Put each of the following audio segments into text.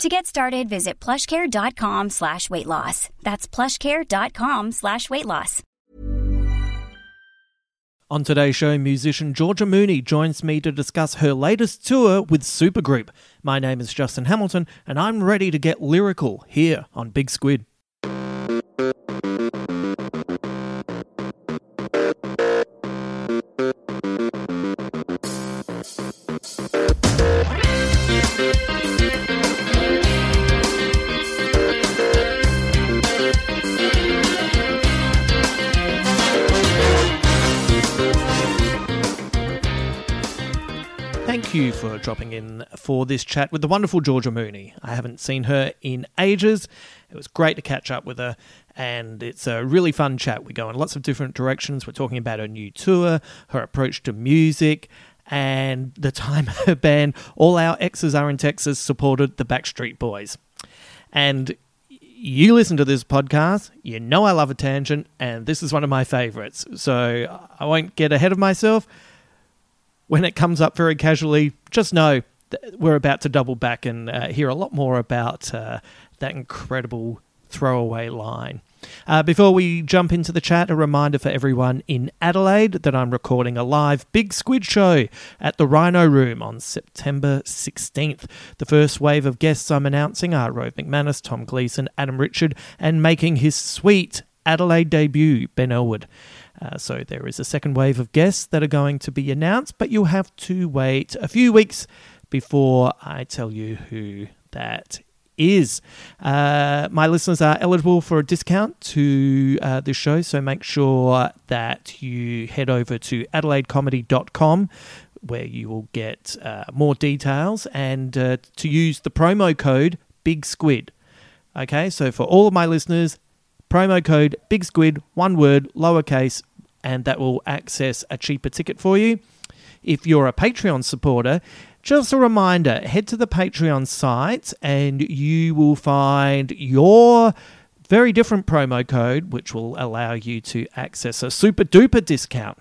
To get started, visit plushcare.com slash weight loss. That's plushcare.com slash weight loss. On today's show, musician Georgia Mooney joins me to discuss her latest tour with Supergroup. My name is Justin Hamilton, and I'm ready to get lyrical here on Big Squid. Thank you for dropping in for this chat with the wonderful Georgia Mooney. I haven't seen her in ages. It was great to catch up with her, and it's a really fun chat. We go in lots of different directions. We're talking about her new tour, her approach to music, and the time her band All Our Exes Are in Texas supported the Backstreet Boys. And you listen to this podcast, you know I love a tangent, and this is one of my favorites. So I won't get ahead of myself when it comes up very casually, just know we're about to double back and uh, hear a lot more about uh, that incredible throwaway line. Uh, before we jump into the chat, a reminder for everyone in Adelaide that I'm recording a live Big Squid show at the Rhino Room on September 16th. The first wave of guests I'm announcing are Rove McManus, Tom Gleeson, Adam Richard, and making his sweet Adelaide debut, Ben Elwood. Uh, so there is a second wave of guests that are going to be announced, but you'll have to wait a few weeks before I tell you who that is. Uh, my listeners are eligible for a discount to uh, show, so make sure that you head over to adelaidecomedy.com where you will get uh, more details and uh, to use the promo code Big Squid. Okay, so for all of my listeners, promo code Big Squid, one word, lowercase, and that will access a cheaper ticket for you. If you're a Patreon supporter, just a reminder head to the Patreon site and you will find your very different promo code, which will allow you to access a super duper discount.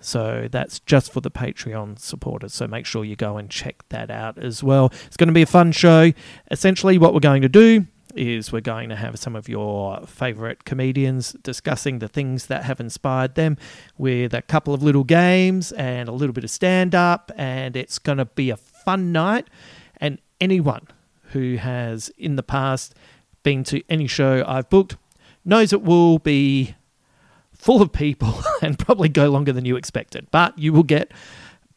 So that's just for the Patreon supporters. So make sure you go and check that out as well. It's going to be a fun show. Essentially, what we're going to do is we're going to have some of your favorite comedians discussing the things that have inspired them with a couple of little games and a little bit of stand up. And it's going to be a fun night. And anyone who has in the past been to any show I've booked knows it will be full of people and probably go longer than you expected. But you will get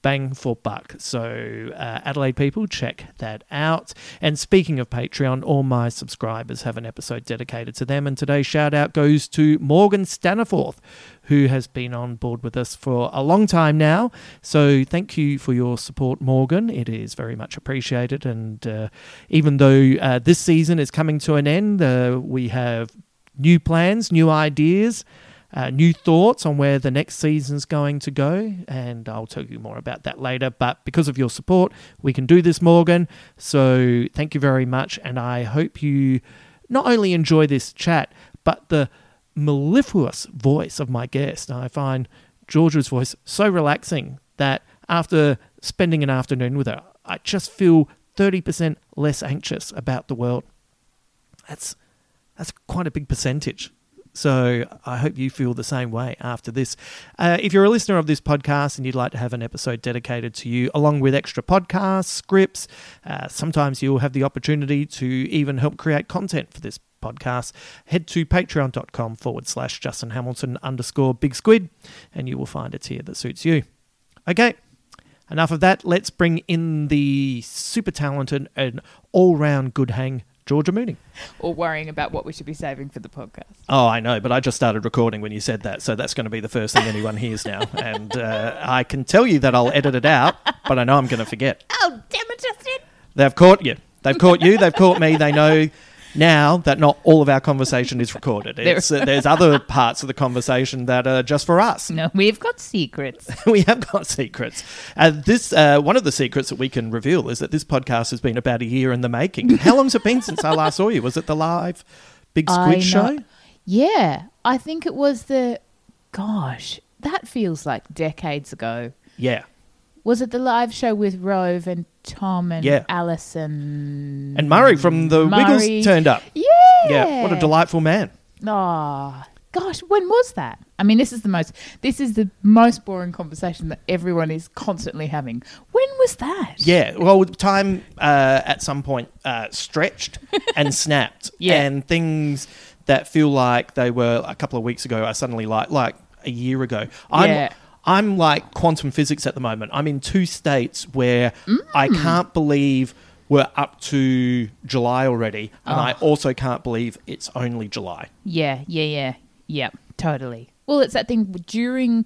bang for buck. So, uh, Adelaide people, check that out. And speaking of Patreon, all my subscribers have an episode dedicated to them. And today's shout out goes to Morgan Staniforth, who has been on board with us for a long time now. So, thank you for your support, Morgan. It is very much appreciated. And uh, even though uh, this season is coming to an end, uh, we have new plans, new ideas uh, new thoughts on where the next season's going to go, and I'll tell you more about that later. But because of your support, we can do this, Morgan. So thank you very much, and I hope you not only enjoy this chat, but the mellifluous voice of my guest. I find Georgia's voice so relaxing that after spending an afternoon with her, I just feel 30% less anxious about the world. That's that's quite a big percentage. So I hope you feel the same way after this. Uh, if you're a listener of this podcast and you'd like to have an episode dedicated to you, along with extra podcasts, scripts, uh, sometimes you'll have the opportunity to even help create content for this podcast, head to patreon.com forward slash Justin Hamilton underscore big squid, and you will find a tier that suits you. Okay, enough of that. Let's bring in the super talented and all round good hang Georgia Mooney. Or worrying about what we should be saving for the podcast. Oh, I know, but I just started recording when you said that, so that's going to be the first thing anyone hears now. And uh, I can tell you that I'll edit it out, but I know I'm going to forget. Oh, damn it, Justin. They've caught you. They've caught you. They've caught me. They know now that not all of our conversation is recorded. It's, uh, there's other parts of the conversation that are just for us. No, we've got secrets. we have got secrets. Uh, this uh, one of the secrets that we can reveal is that this podcast has been about a year in the making. How long's it been since I last saw you? Was it the live Big Squid show? Yeah, I think it was the. Gosh, that feels like decades ago. Yeah. Was it the live show with Rove and Tom and Yeah. Alison? And Murray from the Murray. Wiggles turned up. Yeah. Yeah. What a delightful man. Oh, gosh, when was that? I mean, this is the most. This is the most boring conversation that everyone is constantly having. When was that? Yeah, well, time uh, at some point uh, stretched and snapped, Yeah. and things that feel like they were a couple of weeks ago are suddenly like like a year ago. I'm Yeah. I'm like quantum physics at the moment. I'm in two states where I Mm. can't believe we're up to July already, and I Oh. also can't believe it's only July. Yeah, yeah, yeah, yeah, totally. Well, it's that thing during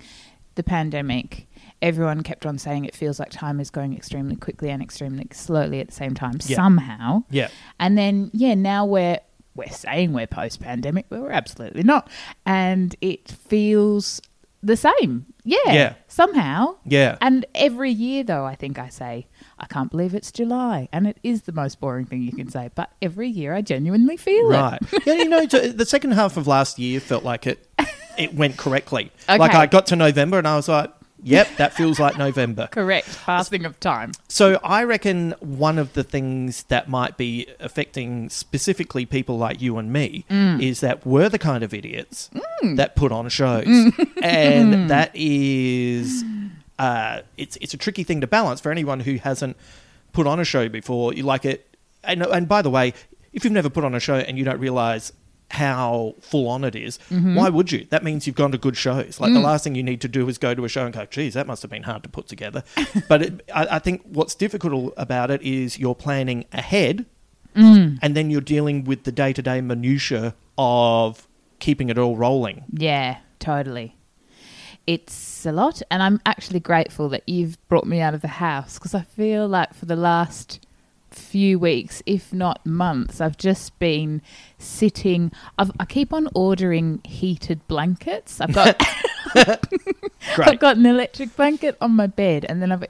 the pandemic. Everyone kept on saying it feels like time is going extremely quickly and extremely slowly at the same time. Yeah. Somehow, Yeah. And then, yeah, now we're we're saying we're post pandemic, but we're absolutely not, and it feels the same. Yeah, Yeah. somehow. Yeah. And every year, though, I think I say, I can't believe it's July. And it is the most boring thing you can say. But every year I genuinely feel Right. it. yeah, you know, the second half of last year felt like it it went correctly. Like I got to November and I was like, yep, that feels like November. Correct. Passing of time. So I reckon one of the things that might be affecting specifically people like you and me Mm. is that we're the kind of idiots that put on shows, and that is uh, it's it's a tricky thing to balance for anyone who hasn't put on a show before. You like it, and and by the way, if you've never put on a show and you don't realize how full on it is, mm-hmm. why would you? That means you've gone to good shows. Like the mm. last thing you need to do is go to a show and go, geez, that must have been hard to put together. but it, I, I think what's difficult about it is you're planning ahead mm. and then you're dealing with the day to day minutiae of keeping it all rolling. Yeah, totally. It's a lot. And I'm actually grateful that you've brought me out of the house because I feel like for the last few weeks, if not months, I've just been sitting. I've, I keep on ordering heated blankets. I've got. I've got an electric blanket on my bed, and then I've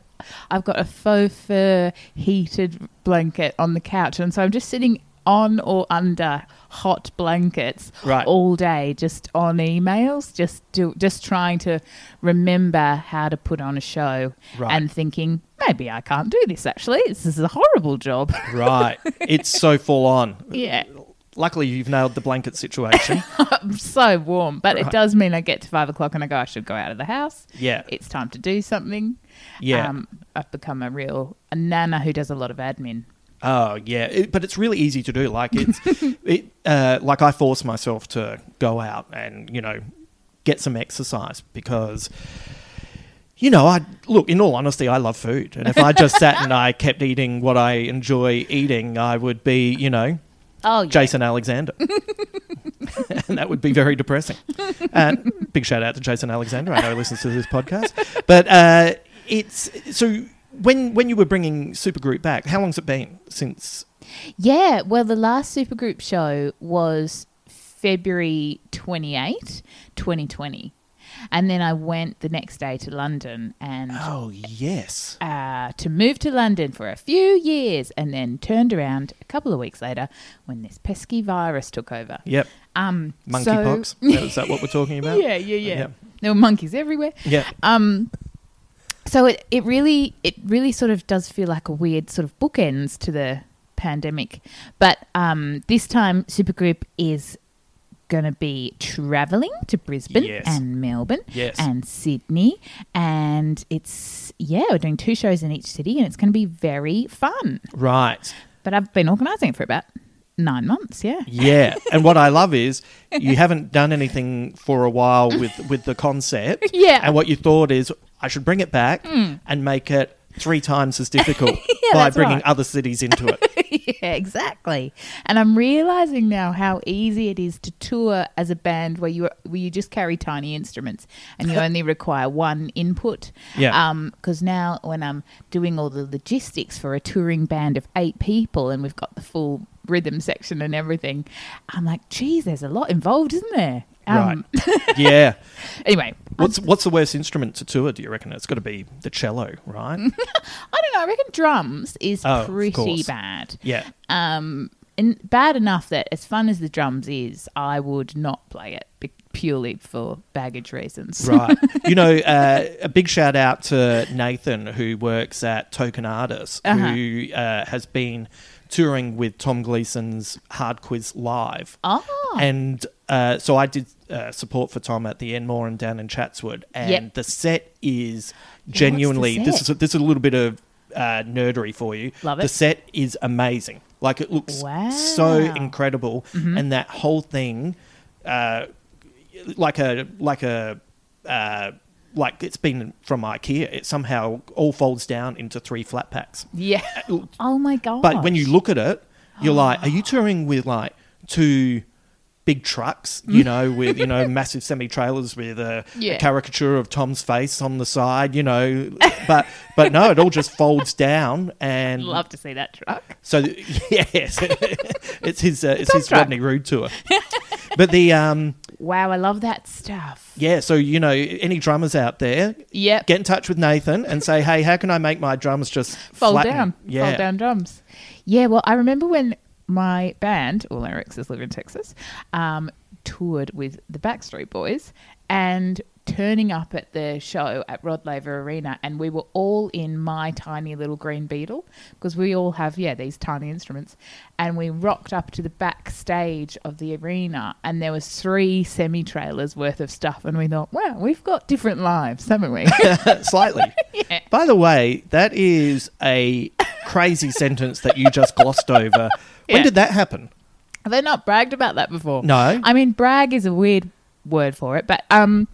I've got a faux fur heated blanket on the couch, and so I'm just sitting on or under hot blankets Right. all day, just on emails, just do, just trying to remember how to put on a show, Right. and thinking maybe I can't do this. Actually, this is a horrible job. Right. it's so full on. yeah, Luckily, you've nailed the blanket situation. I'm so warm, but Right. it does mean I get to five o'clock and I go, I should go out of the house. Yeah. it's time to do something. Yeah. Um, I've become a real a nana who does a lot of admin. Oh yeah, it, but it's really easy to do. Like it's, it, uh, like I force myself to go out and you know get some exercise because, you know, I look. In all honesty, I love food, and if I just sat and I kept eating what I enjoy eating, I would be, you know, Oh, yeah. Jason Alexander, and that would be very depressing. And big shout out to Jason Alexander. I know he listens to this podcast, but uh, it's so. When, when you were bringing Supergroup back, how long's it been since Yeah, well, the last supergroup show was February 28, 2020. And then I went the next day to London and Oh yes. uh, to move to London for a few years and then turned around a couple of weeks later when this pesky virus took over. Yep. Um, Monkeypox. so- Is that what we're talking about? yeah, yeah, yeah, Yeah. There were monkeys everywhere. Yeah. Um, so it, it really it really sort of does feel like a weird sort of bookends to the pandemic, but um, this time Supergroup is going to be traveling to Brisbane Yes. and Melbourne Yes. and Sydney, and it's yeah we're doing two shows in each city, and it's going to be very fun. Right. But I've been organising it for about nine months. Yeah. Yeah, and what I love is you haven't done anything for a while with with the concept. Yeah. And what you thought is I should bring it back and make it three times as difficult by bringing right. other cities into it. yeah, exactly. And I'm realizing now how easy it is to tour as a band where you where you just carry tiny instruments and you only require one input. Yeah. Um, because now when I'm doing all the logistics for a touring band of eight people and we've got the full rhythm section and everything, I'm like, geez, there's a lot involved, isn't there? Um, right. Yeah. Anyway, What's what's the worst instrument to tour? Do you reckon it's got to be the cello, right? I don't know. I reckon drums is Oh, pretty bad. yeah. um, and bad enough that as fun as the drums is, I would not play it be- purely for baggage reasons. Right. you know, uh, a big shout out to Nathan, who works at Token Artists, Uh-huh. who uh, has been touring with Tom Gleeson's Hard Quiz Live. Oh. And uh, so I did uh, support for Tom at the Enmore and down in Chatswood. And Yep. the set is genuinely, this is, a, this is a little bit of uh, nerdery for you. Love it. The set is amazing. Like it looks so Wow. Mm-hmm. incredible. And that whole thing. Uh, like a like a uh, like it's been from IKEA. It somehow all folds down into three flat packs. Yeah. Oh my god. But when you look at it, you're like, are you touring with like two big trucks, you know, with you know massive semi trailers with a, a caricature of Tom's face on the side, you know? But but no, it all just folds down and love to see that truck. so yes, it's his uh, it's his truck. Rodney Rude tour. But the um Wow, I love that stuff. yeah, so you know, any drummers out there, Yep. get in touch with Nathan and say, hey, how can I make my drums just Fold flatten? down. Yeah, Fold down drums. Yeah, well, I remember when my band, All Our Exes Live in Texas, um, toured with the Backstreet Boys and turning up at the show at Rod Laver Arena, and we were all in my tiny little green beetle because we all have, yeah, these tiny instruments. And we rocked up to the backstage of the arena, and there was three semi trailers worth of stuff. And we thought, wow, we've got different lives, haven't we? slightly. By the way, that is a crazy sentence that you just glossed over. When Yeah. did that happen? Have they not bragged about that before? No. I mean, brag is a weird word for it, but um,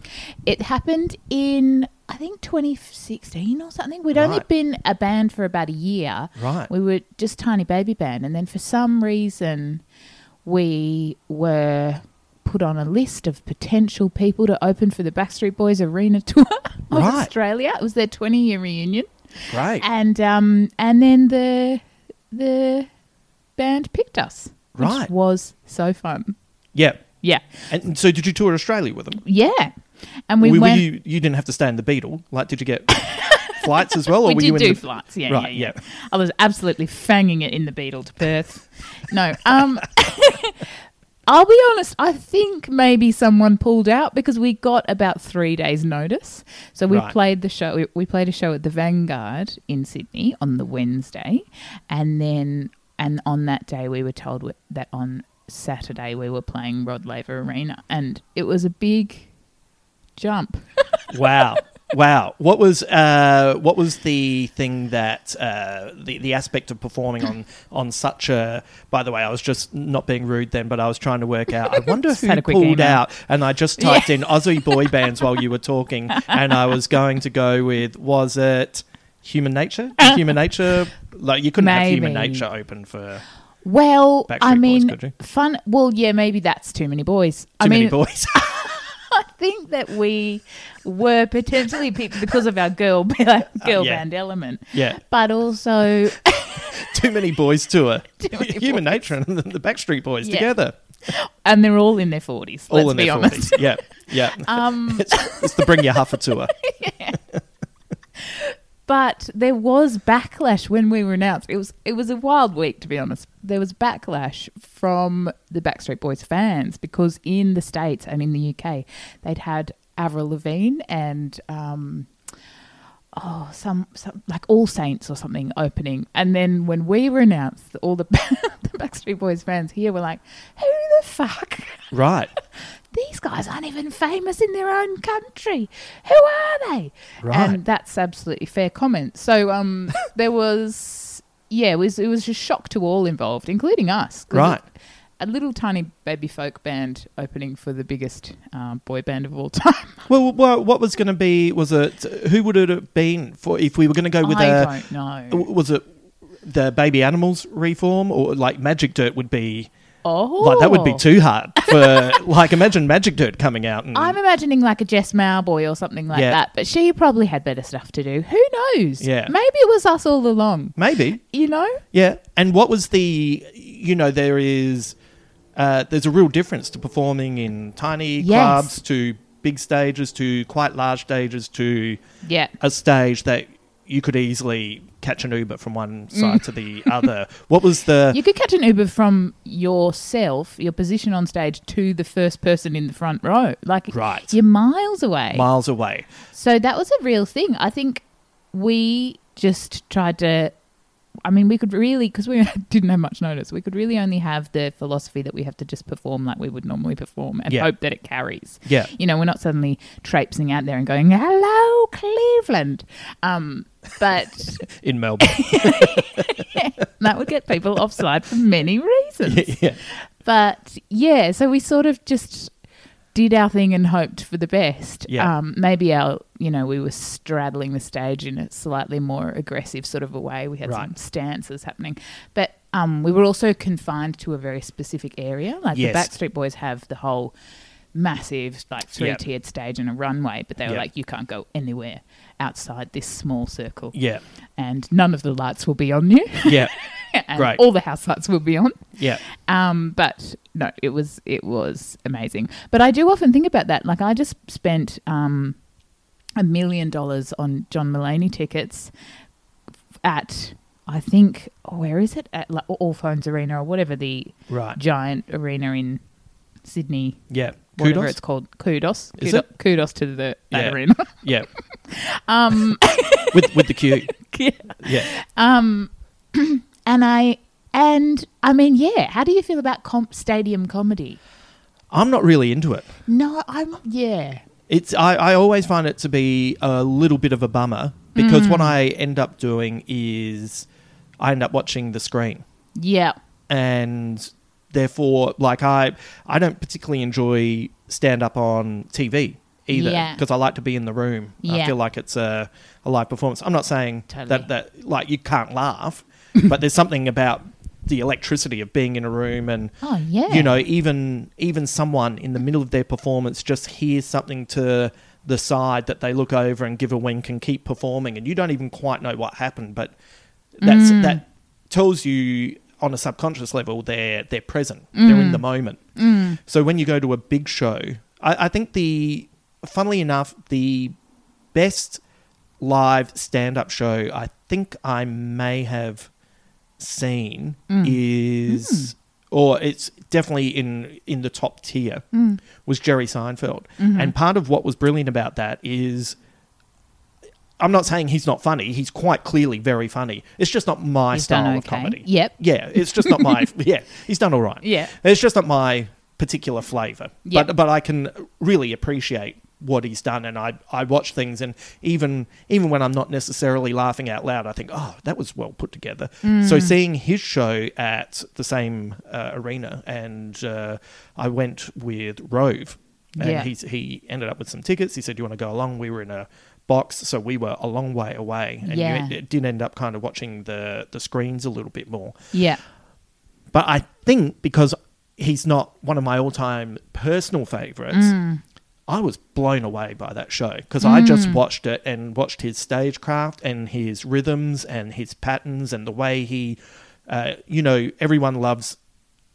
it happened in I think 2016 or something. We'd only been a band for about a year. Right. We were just tiny baby band, and then for some reason, we were put on a list of potential people to open for the Backstreet Boys arena tour of Right. Australia. It was their 20 year reunion Right. and um and then the the band picked us which Right. was so fun yeah. Yeah And so did you tour Australia with them? yeah and we Were went you, you didn't have to stay in the Beetle. Like, did you get flights as well? Or we were did you in do the... flights yeah, Right, yeah yeah yeah. i was absolutely fanging it in the beetle to perth no um I'll be honest, I think maybe someone pulled out because we got about three days' notice. So we Right. played the show. We, we played a show at the Vanguard in Sydney on the Wednesday, and then and on that day we were told that on Saturday we were playing Rod Laver Arena, and it was a big jump. Wow. Wow. What was uh, what was the thing that uh, the the aspect of performing on on such a? By the way, I was just not being rude then, but I was trying to work out. I wonder who pulled email. out, and I just typed in Aussie boy bands while you were talking, and I was going to go with was it Human Nature? Human Nature, like you couldn't have Human Nature open for Well, Backstreet I mean, you? fun. Well, yeah, maybe that's too many boys. too I many mean, boys. I think that we were potentially picked because of our girl girl yeah. band element. Yeah. But also, Too many boys tour. many Human Nature and the Backstreet Boys Yeah. together. and they're all in their forties. All let's in be their 40s. Yeah, yeah. Um, it's, it's the Bring Your Huffer tour. But there was backlash when we were announced. It was it was a wild week to be honest. There was backlash from the Backstreet Boys fans because in the states and in the UK they'd had Avril Lavigne and um, oh some, some like All Saints or something opening, and then when we were announced, all the, the Backstreet Boys fans here were like, "Who the fuck?" Right. these guys aren't even famous in their own country. Who are they? Right. And that's absolutely fair comment. So um, there was, yeah, it was it was a shock to all involved, including us. Right. a little tiny baby folk band opening for the biggest um, boy band of all time. Well, well what was going to be? Was it who would it have been for if we were going to go with I a? don't know. Was it the Baby Animals reform or like Magic Dirt would be? Oh, Like that would be too hard for like imagine Magic Dirt coming out and I'm imagining like a Jess Mauboy or something like Yeah. that, but she probably had better stuff to do. Who knows? Yeah. Maybe it was us all along. maybe You know? yeah. And what was the? You know, there is uh, there's a real difference to performing in tiny Yes. clubs to big stages to quite large stages to Yeah. a stage that you could easily catch an Uber from one Mm. side to the other. What was the? You could catch an Uber from yourself, your position on stage, to the first person in the front row. Like, Right. you're miles away. miles away. so that was a real thing. I think we just tried to. I mean, we could really, because we didn't have much notice, we could really only have the philosophy that we have to just perform like we would normally perform and Yeah. hope that it carries. Yeah. You know, we're not suddenly traipsing out there and going, hello, Cleveland. Um, but in Melbourne. that would get people offside for many reasons. yeah. But yeah, so we sort of just did our thing and hoped for the best. Yeah. Um, maybe our, you know, we were straddling the stage in a slightly more aggressive sort of a way. We had some stances happening, but um, we were also confined to a very specific area. Like Yes. the Backstreet Boys have the whole massive, like three tiered stage and a runway, but they were Yeah. like, you can't go anywhere outside this small circle. Yeah. And none of the lights will be on you. Yeah. and Great. all the house lights will be on. Yeah. Um, but no, it was it was amazing. But I do often think about that. Like I just spent um, a million dollars on John Mulaney tickets at I think oh, where is it at like, Allphones Arena or whatever the Right. giant arena in Sydney. Yeah. Whatever Kudos. it's called, kudos. Is kudos, it? kudos to the Yeah. arena. Yeah. um, With with the Q. yeah. Yeah. Um, and I and I mean, yeah. How do you feel about comp stadium comedy? I'm not really into it. No, I'm yeah. It's I, I always find it to be a little bit of a bummer because Mm. what I end up doing is I end up watching the screen Yeah. and therefore like I I don't particularly enjoy stand up on TV either Yeah. because I like to be in the room. Yeah. I feel like it's a, a live performance. I'm not saying Totally. that that like you can't laugh, but there's something about the electricity of being in a room and Oh, yeah. you know even even someone in the middle of their performance just hears something to the side that they look over and give a wink and keep performing and you don't even quite know what happened but that's Mm. that tells you on a subconscious level they're they're present they're in the Mm. moment so when you go to a big show I, I think the funnily enough the best live stand-up show i think i may have seen Mm. is or it's definitely in in the top tier Mm. was jerry seinfeld Mm-hmm. and part of what was brilliant about that is i'm not saying he's not funny he's quite clearly very funny it's just not my He's style done of comedy Yep. yeah it's just not my yeah he's done all right Yeah. it's just not my particular flavor Yep. but but i can really appreciate what he's done and i i watch things and even even when i'm not necessarily laughing out loud i think oh that was well put together Mm. so seeing his show at the same uh, arena and uh, i went with rove and Yeah. he's, he ended up with some tickets he said Do you want to go along we were in a box so we were a long way away and Yeah. you did end up kind of watching the the screens a little bit more Yeah. but I think because he's not one of my all time personal favorites, Mm. I was blown away by that show because I just watched it and watched his stagecraft and his rhythms and his patterns and the way he, uh, you know, everyone loves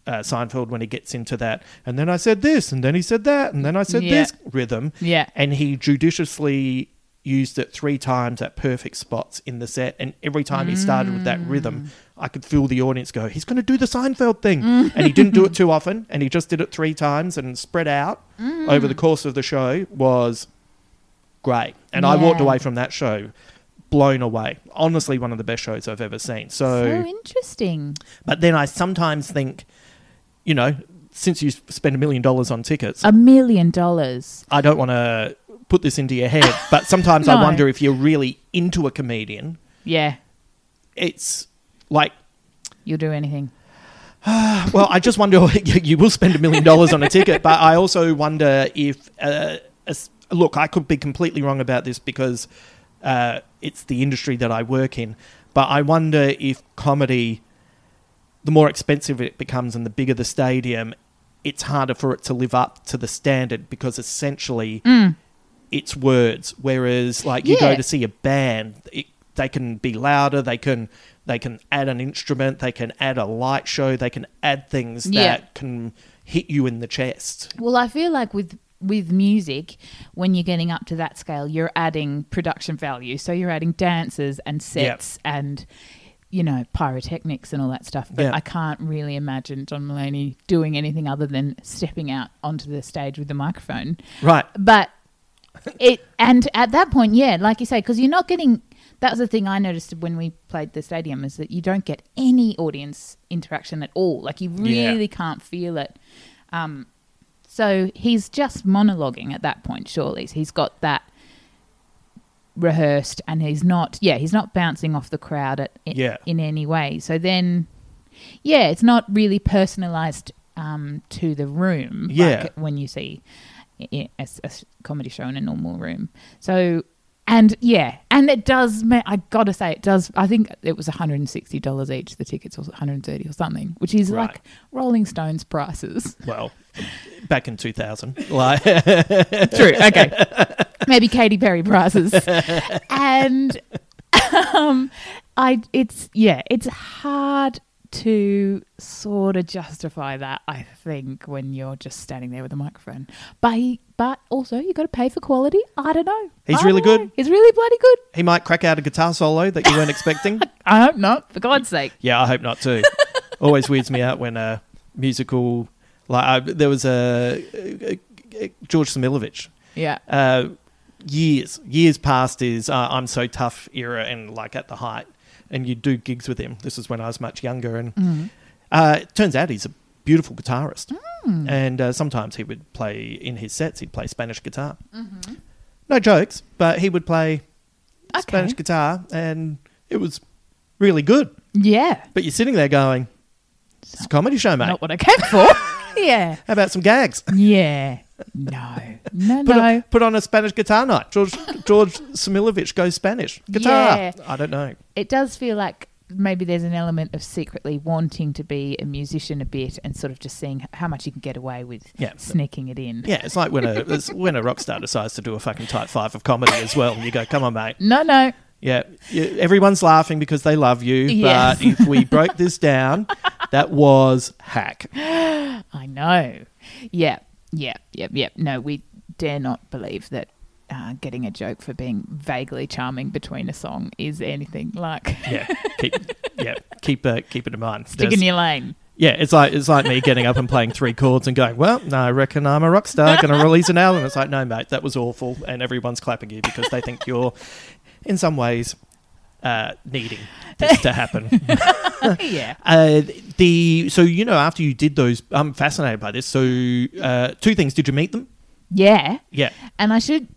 uh, Seinfeld when he gets into that, and then I said this, and then he said that, and then I said Yeah. this rhythm. Yeah. And he judiciously used it three times at perfect spots in the set, and every time he started with that Mm. rhythm, I could feel the audience go, "He's going to do the Seinfeld thing," and he didn't do it too often, and he just did it three times and spread out Mm. over the course of the show was great, and I walked away from that show blown away. Honestly, one of the best shows I've ever seen. So interesting. but then I sometimes think, you know, since you spend a million dollars on tickets, A million dollars. I don't want to put this into your head, but sometimes No. I wonder if you're really into a comedian, Yeah. it's like, You'll do anything. well, I just wonder, you you will spend a million dollars on a ticket, but I also wonder if, uh, look, I could be completely wrong about this because uh, it's the industry that I work in, but I wonder if comedy, the more expensive it becomes and the bigger the stadium, it's harder for it to live up to the standard because essentially it's words. Whereas, like, you go to see a band, it, they can be louder, they can they can add an instrument, they can add a light show, they can add things Yeah. that can hit you in the chest. Well, I feel like with with music, when you're getting up to that scale, you're adding production value. So you're adding dancers and sets and you know pyrotechnics and all that stuff. But Yeah. I can't really imagine John Mulaney doing anything other than stepping out onto the stage with the microphone. Right. But it and at that point, yeah, like you say, because you're not getting. That was the thing I noticed when we played the stadium is that you don't get any audience interaction at all. Like you Yeah. really can't feel it. Um, so he's just monologuing at that point. Surely he's got that rehearsed, and he's not. Yeah, he's not bouncing off the crowd at, in, Yeah. in any way. So then, yeah, it's not really personalized um, to the room. Yeah. like when you see a, a comedy show in a normal room. So. And yeah, and it does. I gotta say, it does. I think it was one hundred and sixty dollars each. The tickets, or one hundred and thirty, or something, which is Right. like Rolling Stones prices. Well, back in 2000. Like, True. Okay. Maybe Katy Perry prices. and um, I, it's yeah, it's hard to sort of justify that. I think when you're just standing there with a microphone, but he, but also you got to pay for quality. I don't know. He's I really don't know. good. He's really bloody good. he might crack out a guitar solo that you weren't expecting. I hope not. For God's sake. Yeah, I hope not too. Always weirds me out when a musical like I, there was a, a- a- George Smilovici. Yeah. Uh, years, years past his uh, "I'm so tough" era, and like at the height, and you'd do gigs with him. This is when I was much younger, and uh, it turns out he's a beautiful guitarist. And uh, sometimes he would play in his sets. He'd play Spanish guitar. No jokes, but he would play Okay. Spanish guitar, and it was really good. Yeah. But you're sitting there going, "It's a comedy show, mate. Not what I came for. yeah. How about some gags? Yeah. No. No. Put, no. on, put on a Spanish guitar night. George George Smilovici goes Spanish guitar. Yeah. I don't know. it does feel like maybe there's an element of secretly wanting to be a musician a bit and sort of just seeing how much you can get away with Yeah. sneaking it in. Yeah, it's like when a when a rock star decides to do a fucking type five of comedy as well. And you go, come on, mate. No, no. Yeah, everyone's laughing because they love you. Yes. But if we broke this down, that was hack. I know. Yeah, yeah, yeah, yeah. No, we dare not believe that uh, getting a joke for being vaguely charming between a song is anything like Yeah, keep yeah keep uh, keep it in mind. stick in your lane. Yeah, it's like it's like me getting up and playing three chords and going, "Well, no, I reckon I'm a rock star, going to release an album." It's like, no, mate, that was awful, and everyone's clapping you because they think you're, in some ways, uh, needing this to happen. yeah. uh, the so you know after you did those, I'm fascinated by this. So uh, two things: did you meet them? Yeah. Yeah, And I should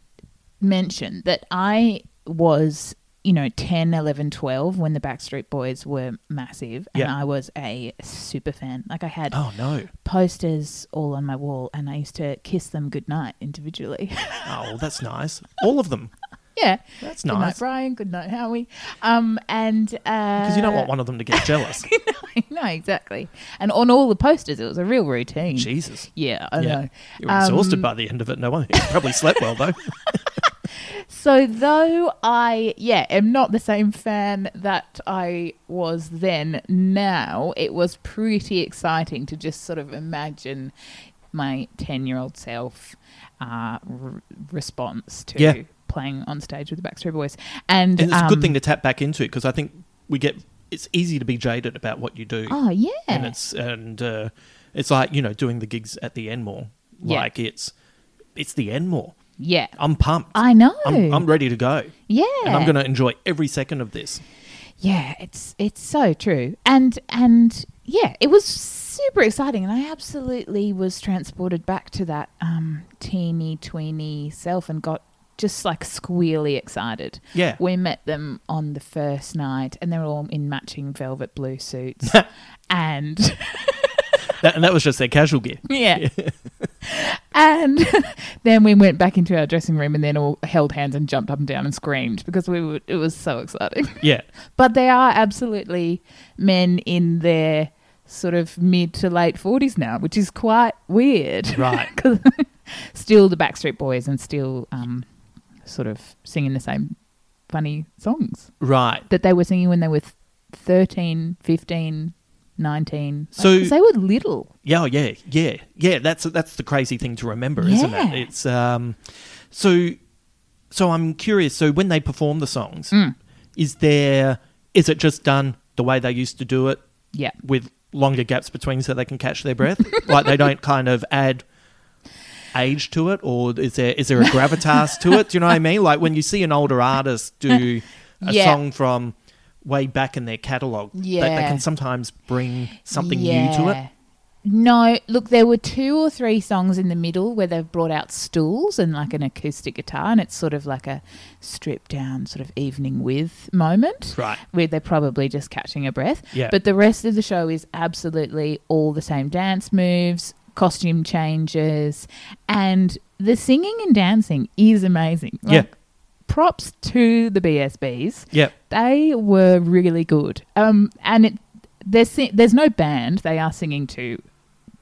mention that I was, you know, 10, 11, 12 when the Backstreet Boys were massive. And Yeah. I was a super fan. Like I had Oh no! posters all on my wall and I used to kiss them goodnight individually. Oh, that's nice. All of them, yeah. That's Good night, nice. Brian. Good night, Howie. Um, and because because you don't want one of them to get jealous. no, exactly. And on all the posters, it was a real routine. Jesus. Yeah, I Yeah, know. you were exhausted Um, by the end of it. No one probably slept well though. So though I yeah am not the same fan that I was then now, it was pretty exciting to just sort of imagine my ten year old self uh, r- response to Yeah. Playing on stage with the Backstreet Boys, and, And it's a good um, thing to tap back into because I think we get it's easy to be jaded about what you do. Oh yeah, and it's and uh, it's like you know doing the gigs at the Enmore. Yeah. Like it's it's the Enmore. yeah. I'm pumped. I know. I'm, I'm ready to go, yeah, and I'm going to enjoy every second of this. Yeah, it's it's so true. And and yeah, it was super exciting and I absolutely was transported back to that um teeny tweeny self and got just like squeally excited. Yeah. We met them on the first night and they were all in matching velvet blue suits. and That, and that was just their casual gear. yeah. and then we went back into our dressing room and then all held hands and jumped up and down and screamed because we were, it was so exciting. Yeah, But they are absolutely men in their sort of mid to late 40s now, which is quite weird. Right. still the Backstreet Boys and still um, sort of singing the same funny songs right. that they were singing when they were th- 13, 15, 19. Like, So- they were little. Yeah, oh, yeah, yeah, yeah. That's that's the crazy thing to remember, isn't it? It's um, so so I'm curious. So when they perform the songs, Mm. is there is it just done the way they used to do it Yeah. with longer gaps between so they can catch their breath? like they don't kind of add age to it, or is there is there a gravitas to it? Do you know what I mean? Like when you see an older artist do a Yeah. song from way back in their catalog, they, they can sometimes bring something new to it. No, look, there were two or three songs in the middle where they've brought out stools and like an acoustic guitar, and it's sort of like a stripped down sort of evening with moment. Right. Where they're probably just catching a breath. Yeah. But the rest of the show is absolutely all the same dance moves, costume changes, and the singing and dancing is amazing. Yeah. Props to the BSBs Yep. they were really good. Um, and it there's there's no band. They are singing to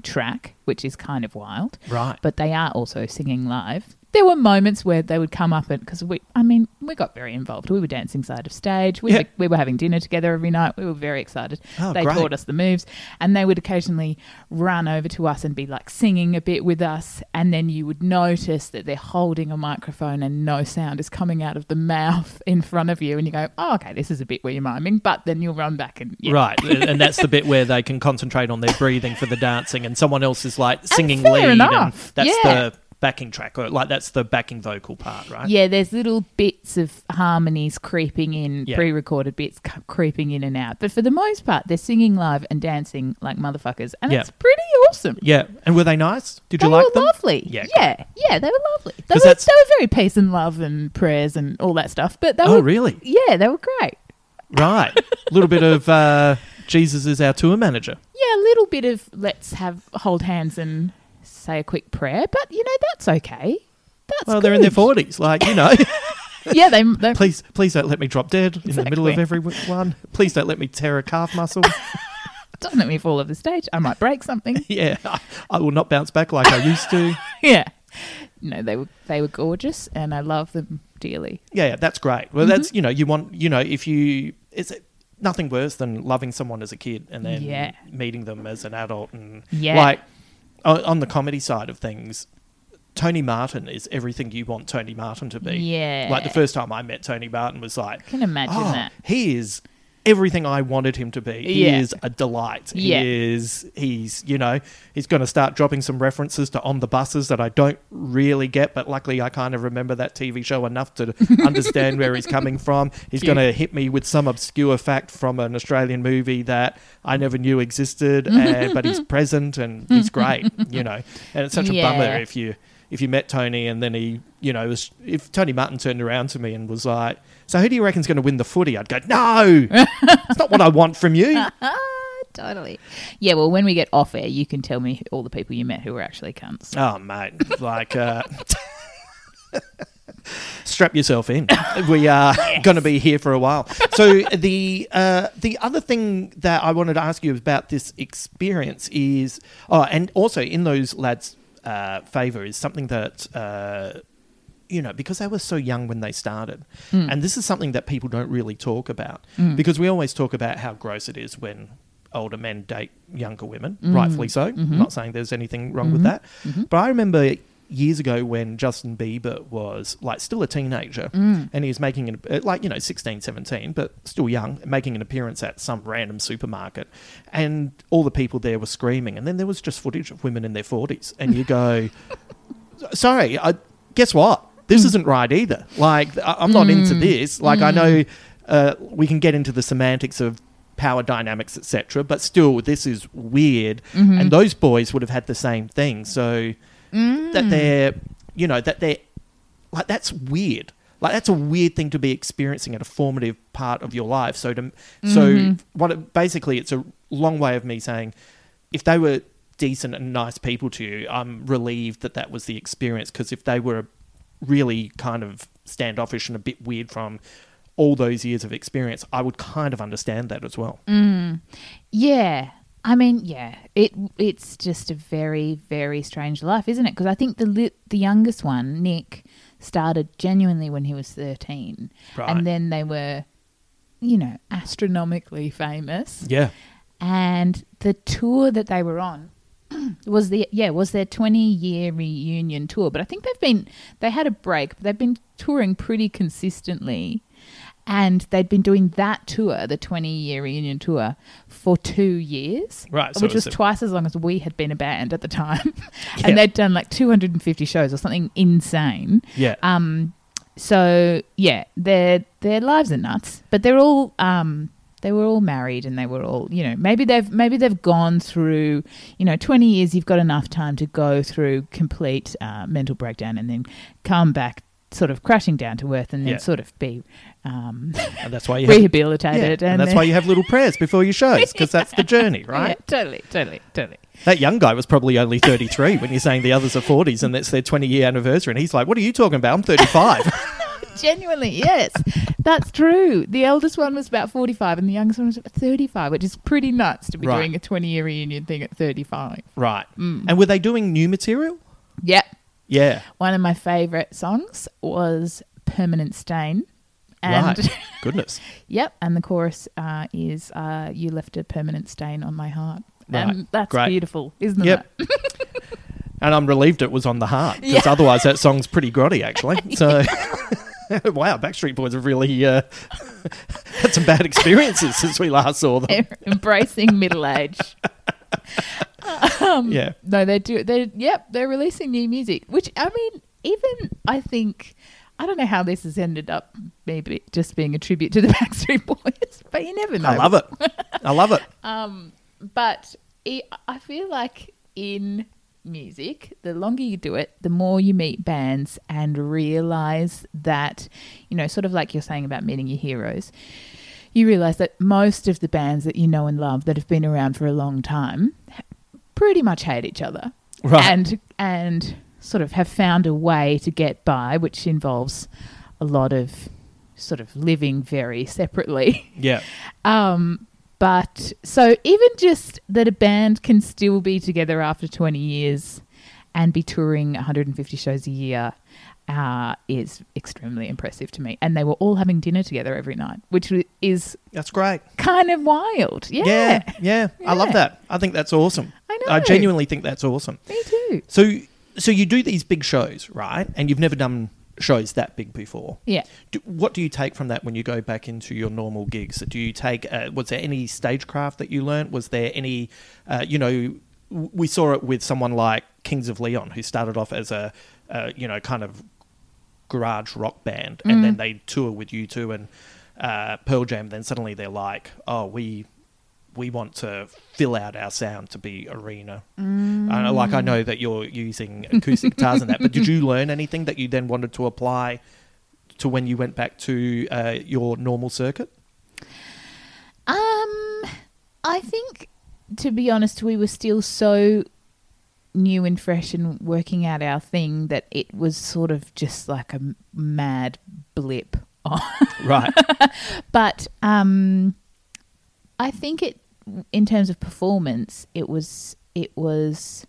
track, which is kind of wild. Right. But they are also singing live. There were moments where they would come up and because we, I mean, we got very involved. We were dancing side of stage. We Yeah. were, we were having dinner together every night. We were very excited. Oh, they great. taught us the moves, and they would occasionally run over to us and be like singing a bit with us. And then you would notice that they're holding a microphone and no sound is coming out of the mouth in front of you, and you go, "Oh, okay, this is a bit where you're miming." But then you'll run back and yeah. Right, and that's the bit where they can concentrate on their breathing for the dancing, and someone else is like singing lead, enough. and that's Yeah. the backing track, or like that's the backing vocal part, right? Yeah, there's little bits of harmonies creeping in, Yeah. pre-recorded bits creeping in and out. But for the most part, they're singing live and dancing like motherfuckers, and Yeah. it's pretty awesome. Yeah, and were they nice? Did They you like were them? lovely. Yeah, Yeah, great. yeah, they were lovely. They were, they were very peace and love and prayers and all that stuff. But they Oh, were really? Yeah, they were great. Right, a little bit of uh, Jesus is our tour manager. Yeah, a little bit of let's have hold hands and say a quick prayer, but you know that's okay. That's Well, they're in their forties, like you know. Yeah, they. please, please don't let me drop dead in the middle of Exactly. everyone. Please don't let me tear a calf muscle. don't let me fall off the stage. I might break something. yeah, I, I will not bounce back like I used to. yeah. No, they were they were gorgeous, and I love them dearly. Yeah, yeah, that's great. Well, Mm-hmm. that's you know, you want you know, if you it's nothing worse than loving someone as a kid and then Yeah. meeting them as an adult and Yeah. like on, the comedy side of things. Tony Martin is everything you want Tony Martin to be. Yeah. Like the first time I met Tony Martin was like, I Can imagine "Oh, that. He is everything I wanted him to be. He Yeah. is a delight. Yeah. He is he's you know, he's gonna start dropping some references to on the buses that I don't really get, but luckily I kind of remember that TV show enough to understand where he's coming from. He's gonna hit me with some obscure fact from an Australian movie that I never knew existed, and, eh, but he's present and he's great, you know. And it's such a Yeah. bummer if you if you met Tony and then he, you know, was if Tony Martin turned around to me and was like, "So who do you reckon's going to win the footy?" I'd go, "No, it's not what I want from you." Totally. Yeah. Well, when we get off air, you can tell me all the people you met who were actually cunts. Oh, mate, like. Uh, Strap yourself in. We are going to be here for a while. So the uh, the other thing that I wanted to ask you about this experience is, oh, and also in those lads' uh, favour is something that uh, you know, because they were so young when they started. Mm. And this is something that people don't really talk about because we always talk about how gross it is when older men date younger women, Mm. rightfully so. Mm-hmm. Not saying there's anything wrong with that. But I remember years ago when Justin Bieber was like still a teenager Mm. and he was making an uh, like you know 16 17 but still young making an appearance at some random supermarket and all the people there were screaming and then there was just footage of women in their 40s and you go sorry, I, guess what? This isn't right either. Like, I, I'm not into this. Like, I know uh, we can get into the semantics of power dynamics, etc., but still, this is weird. And those boys would have had the same thing. So that mm. they're, you know, that they're like that's weird. Like that's a weird thing to be experiencing at a formative part of your life. So to so mm-hmm. what it, basically it's a long way of me saying if they were decent and nice people to you, I'm relieved that that was the experience because if they were really kind of standoffish and a bit weird from all those years of experience, I would kind of understand that as well. Mm. Yeah. I mean, yeah, it it's just a very very strange life, isn't it? Because I think the li- the youngest one, Nick, started genuinely when he was 13. Right. And then they were you know, astronomically famous. Yeah. And the tour that they were on was the yeah, was their 20 year reunion tour, but I think they've been they had a break, but they've been touring pretty consistently. And they'd been doing that tour, the 20 year reunion tour, for two years. Right, so which was was twice as long as we had been a band at the time. Yeah. and they'd done like 250 shows or something insane. Yeah. Um, so yeah, their their lives are nuts, but they're all um, they were all married and they were all you know maybe they've maybe they've gone through you know 20 years you've got enough time to go through complete uh, mental breakdown and then come back sort of crashing down to earth and then Yeah. sort of be um, and that's why you have, rehabilitated Yeah, and, and that's why you have little prayers before your shows because that's the journey, right? yeah, totally totally totally That young guy was probably only 33 when you're saying the others are 40s and that's their 20 year anniversary. And he's like, What are you talking about? I'm 35. Genuinely, yes, that's true. The eldest one was about forty-five, and the youngest one was about thirty-five, which is pretty nuts to be Right. doing a twenty-year reunion thing at thirty-five. right. Mm. And were they doing new material? Yep. Yeah. One of my favourite songs was "Permanent Stain," and right. Goodness. yep, and the chorus uh, is uh, "You left a permanent stain on my heart," Right. and that's Great. beautiful, isn't Yep. it? And I'm relieved it was on the heart because otherwise that song's pretty grotty, actually. So, wow, Backstreet Boys have really uh, had some bad experiences since we last saw them. Embracing middle age. Um, Yeah. No, they do. They yep, they're releasing new music, which I mean, even I think I don't know how this has ended up maybe just being a tribute to the Backstreet Boys, but you never know. I love it. I love it. Um, but it, I feel like in music, the longer you do it, the more you meet bands and realize that, you know, sort of like you're saying about meeting your heroes, you realize that most of the bands that you know and love that have been around for a long time pretty much hate each other. Right. And, and sort of have found a way to get by, which involves a lot of sort of living very separately. Yeah. Um, but so even just that a band can still be together after 20 years and be touring 150 shows a year uh, is extremely impressive to me. And they were all having dinner together every night, which is That's great. kind of wild. Yeah. Yeah. Yeah. I love that. I think that's awesome. I know. I genuinely think that's awesome. Me too. So, so you do these big shows, right? And you've never done shows that big before. Yeah. Do, what do you take from that when you go back into your normal gigs? Do you take? Uh, was there any stagecraft that you learnt? Was there any? Uh, you know, we saw it with someone like Kings of Leon, who started off as a, uh, you know, kind of garage rock band, and then they tour with U2 and uh, Pearl Jam. Then suddenly they're like, oh, we. We want to fill out our sound to be arena. Uh, like I know that you're using acoustic guitars and that, but did you learn anything that you then wanted to apply to when you went back to uh, your normal circuit? Um, I think, to be honest, we were still so new and fresh and working out our thing that it was sort of just like a mad blip. Right. but um, I think it, in terms of performance, it was it was,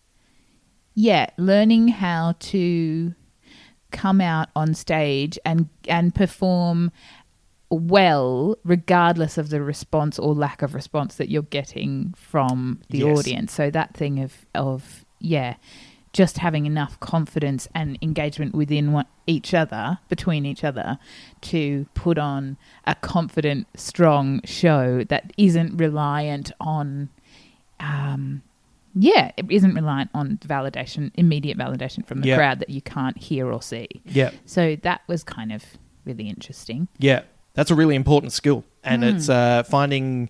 yeah, learning how to come out on stage and and perform well regardless of the response or lack of response that you're getting from the Yes. audience so that thing of of yeah just having enough confidence and engagement within one, each other between each other to put on a confident strong show that isn't reliant on um yeah it isn't reliant on validation immediate validation from the Yeah. crowd that you can't hear or see Yeah. so that was kind of really interesting. Yeah, that's a really important skill, and Hmm. it's uh, finding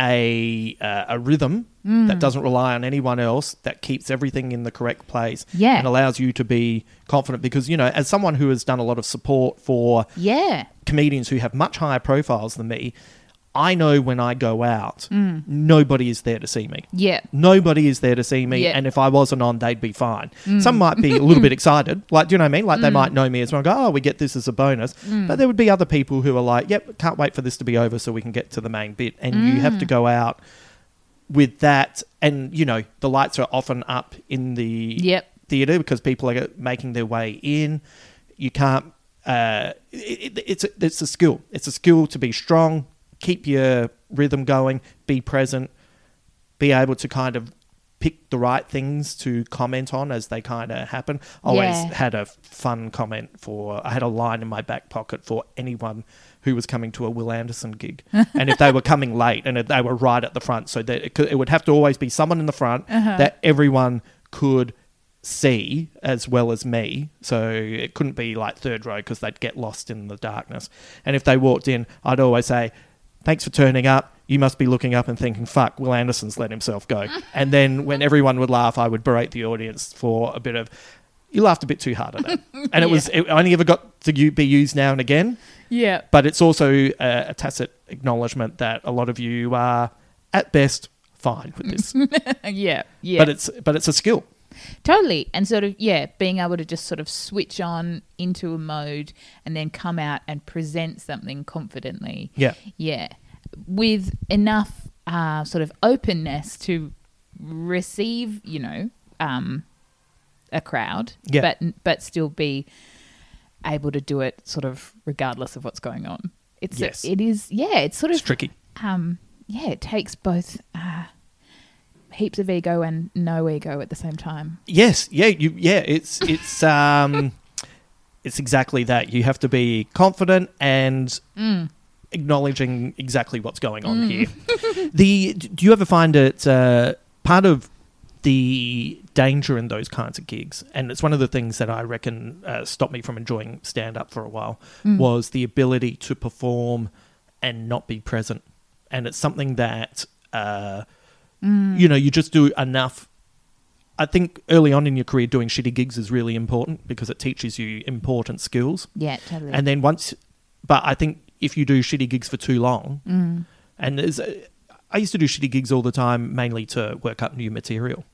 a uh, a rhythm Hmm. that doesn't rely on anyone else, that keeps everything in the correct place, Yeah. and allows you to be confident. Because you know, as someone who has done a lot of support for Yeah. comedians who have much higher profiles than me, I know when I go out, Hmm. nobody is there to see me. Yeah. Nobody is there to see me, Yeah. And if I wasn't on, they'd be fine. Some might be a little bit excited, like do you know what I mean? Like they might know me as well. Go, oh, we get this as a bonus. Hmm. But there would be other people who are like, yep, can't wait for this to be over so we can get to the main bit. And you have to Hmm. go out with that, and you know the lights are often up in the Yep. theater because people are making their way in. You can't. Uh, it, it, it's a, it's a skill. It's a skill to be strong, keep your rhythm going, be present, be able to kind of pick the right things to comment on as they kind of happen. I Always Yeah. had a fun comment for. I had a line in my back pocket for anyone who was coming to a Will Anderson gig, and if they were coming late and they were right at the front, so that it, could, it would have to always be someone in the front uh-huh. that everyone could see as well as me. So it couldn't be like third row because they'd get lost in the darkness. And if they walked in, I'd always say, "Thanks for turning up." You must be looking up and thinking, "Fuck, Will Anderson's let himself go." and then when everyone would laugh, I would berate the audience for a bit of. You laughed a bit too hard at that, and it was it only ever got to be used now and again. Yeah. But it's also a, a tacit acknowledgement that a lot of you are, at best, fine with this. yeah. Yeah. But it's but it's a skill. Totally. And sort of, yeah, being able to just sort of switch on into a mode and then come out and present something confidently. Yeah. Yeah. With enough uh, sort of openness to receive, you know, um, a crowd, Yeah. but but still be able to do it sort of regardless of what's going on. It's Yes. it is yeah, it's sort It's of tricky. um yeah, it takes both uh, heaps of ego and no ego at the same time. Yes, yeah, you yeah, it's it's um it's exactly that. You have to be confident and acknowledging exactly what's going on here. the do you ever find it uh, part of the danger in those kinds of gigs, and it's one of the things that I reckon uh, stopped me from enjoying stand up for a while, was the ability to perform and not be present, and it's something that uh, you know you just do enough I think early on in your career, doing shitty gigs is really important because it teaches you important skills. Yeah, totally. And then once, but I think if you do shitty gigs for too long, Mm. and there's, I used to do shitty gigs all the time, mainly to work up new material.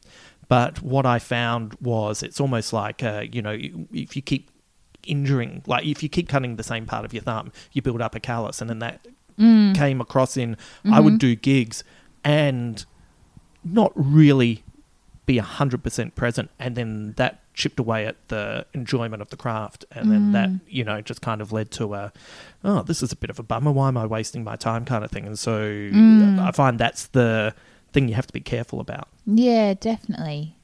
But what I found was it's almost like, uh, you know, if you keep injuring, like if you keep cutting the same part of your thumb, you build up a callus. And then that Mm. came across in, I Mm-hmm. would do gigs and not really be 100% present and then that chipped away at the enjoyment of the craft and then that Mm. you know just kind of led to a oh this is a bit of a bummer why am i wasting my time kind of thing and so Mm. i find that's the thing you have to be careful about Yeah, definitely.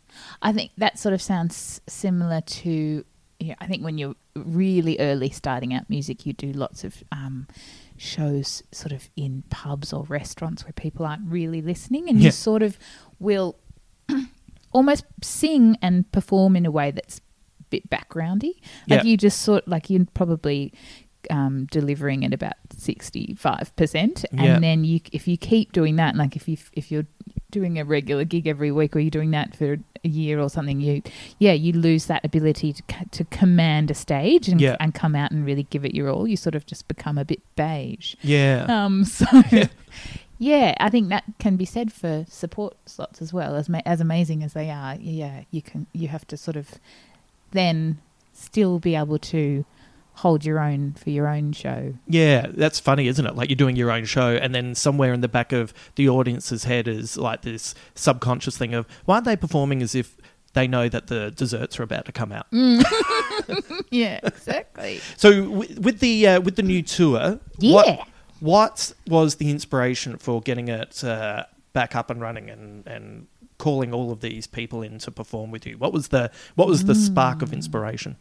I think that sort of sounds similar to. Yeah, I think when you're really early starting out music, you do lots of um, shows sort of in pubs or restaurants where people aren't really listening, and Yeah. you sort of will almost sing and perform in a way that's a bit backgroundy. Like Yeah. you just sort like you're probably um, delivering at about sixty five percent, and Yeah. then you if you keep doing that, like if you if you're doing a regular gig every week, or you're doing that for a year or something, you yeah you lose that ability to to command a stage and Yeah. and come out and really give it your all. You sort of just become a bit beige. yeah Um, so yeah, I think that can be said for support slots as well. As ma- as amazing as they are, yeah, you can you have to sort of then still be able to hold your own for your own show. Yeah, that's funny, isn't it? Like you're doing your own show, and then somewhere in the back of the audience's head is like this subconscious thing of why aren't they performing as if they know that the desserts are about to come out. yeah, exactly. So w- with the uh, with the new tour, Yeah. what what was the inspiration for getting it uh, back up and running and and calling all of these people in to perform with you? What was the what was the spark Mm. of inspiration?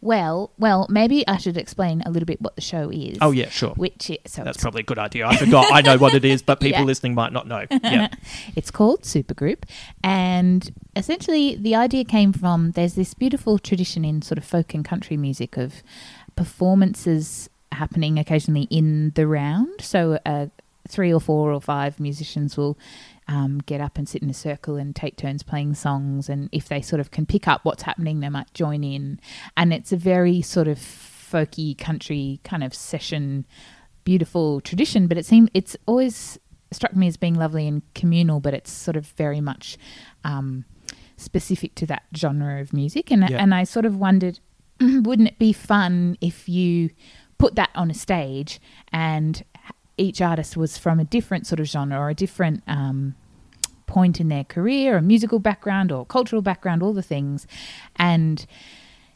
Well, well, maybe I should explain a little bit what the show is. Oh yeah, sure. Which is, so That's probably a good idea. I forgot. I know what it is, but people Yeah. listening might not know. Yeah. it's called Supergroup, and essentially the idea came from there's this beautiful tradition in sort of folk and country music of performances happening occasionally in the round. So uh, three or four or five musicians will um, get up and sit in a circle and take turns playing songs. And if they sort of can pick up what's happening, they might join in. And it's a very sort of folky country kind of session, beautiful tradition. But it seemed it's always struck me as being lovely and communal, but it's sort of very much um, specific to that genre of music. And Yeah. and I sort of wondered, wouldn't it be fun if you put that on a stage and each artist was from a different sort of genre or a different um, point in their career, or musical background or cultural background, all the things, and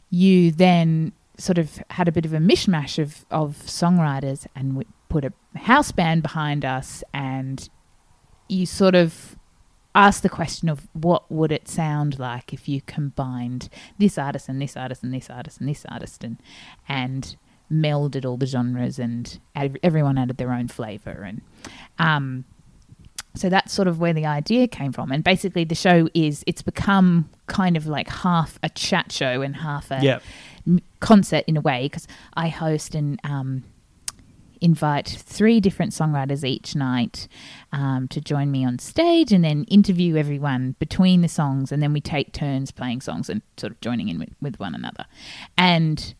you then sort of had a bit of a mishmash of, of songwriters and we put a house band behind us and you sort of ask the question of what would it sound like if you combined this artist and this artist and this artist and this artist and and melded all the genres and ev- everyone added their own flavor and um so that's sort of where the idea came from. And basically the show is it's become kind of like half a chat show and half a m- concert in a way because I host and um, invite three different songwriters each night um, to join me on stage and then interview everyone between the songs and then we take turns playing songs and sort of joining in with, with one another. And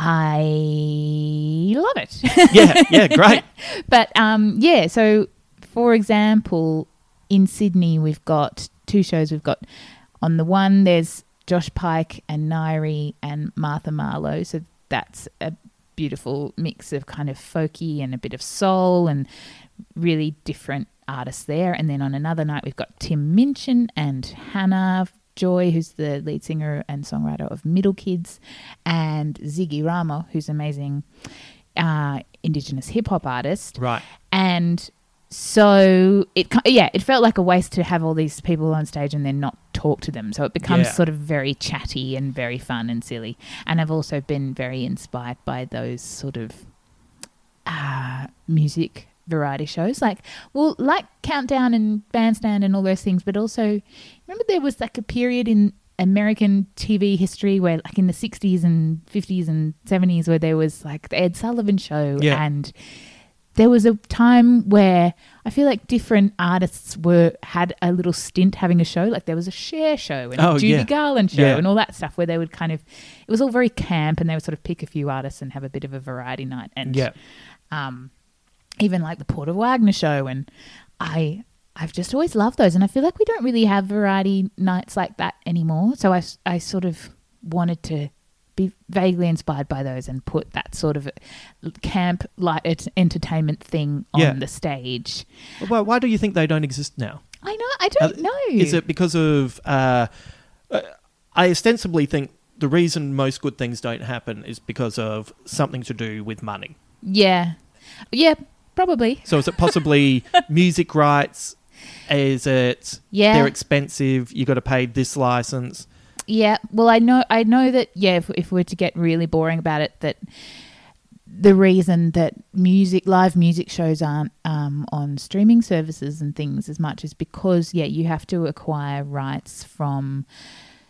I love it. Yeah. Yeah. Great. but um, yeah, so for example, in Sydney, we've got two shows. We've got on the one, there's Josh Pike and Nairi and Martha Marlowe. So that's a beautiful mix of kind of folky and a bit of soul and really different artists there. And then on another night, we've got Tim Minchin and Hannah Joy, who's the lead singer and songwriter of Middle Kids, and Ziggy Ramo, who's amazing uh, Indigenous hip hop artist. Right. And so it, yeah, it felt like a waste to have all these people on stage and then not talk to them. So it becomes Yeah. sort of very chatty and very fun and silly. And I've also been very inspired by those sort of uh, music variety shows, like well, like Countdown and Bandstand and all those things. But also, remember there was like a period in American TV history where, like in the '60s and '50s and '70s, where there was like the Ed Sullivan Show, Yeah. and there was a time where I feel like different artists were had a little stint having a show. Like there was a Cher show and Oh, a Judy yeah. Garland show Yeah. and all that stuff, where they would kind of it was all very camp, and they would sort of pick a few artists and have a bit of a variety night. And Yeah. um, even like the Porter Wagoner show, and I I've just always loved those, and I feel like we don't really have variety nights like that anymore. So I, I sort of wanted to be vaguely inspired by those and put that sort of camp light entertainment thing on Yeah. the stage. Well, why do you think they don't exist now? I know I don't Uh, know. Is it because of? Uh, uh, I ostensibly think the reason most good things don't happen is because of something to do with money. Yeah, yeah, probably. So is it possibly music rights? Is it? Yeah. They're expensive. You got to pay this license. Yeah, well, I know, I know that. Yeah, if, if we're to get really boring about it, that the reason that music, live music shows aren't um, on streaming services and things as much is because, yeah, you have to acquire rights from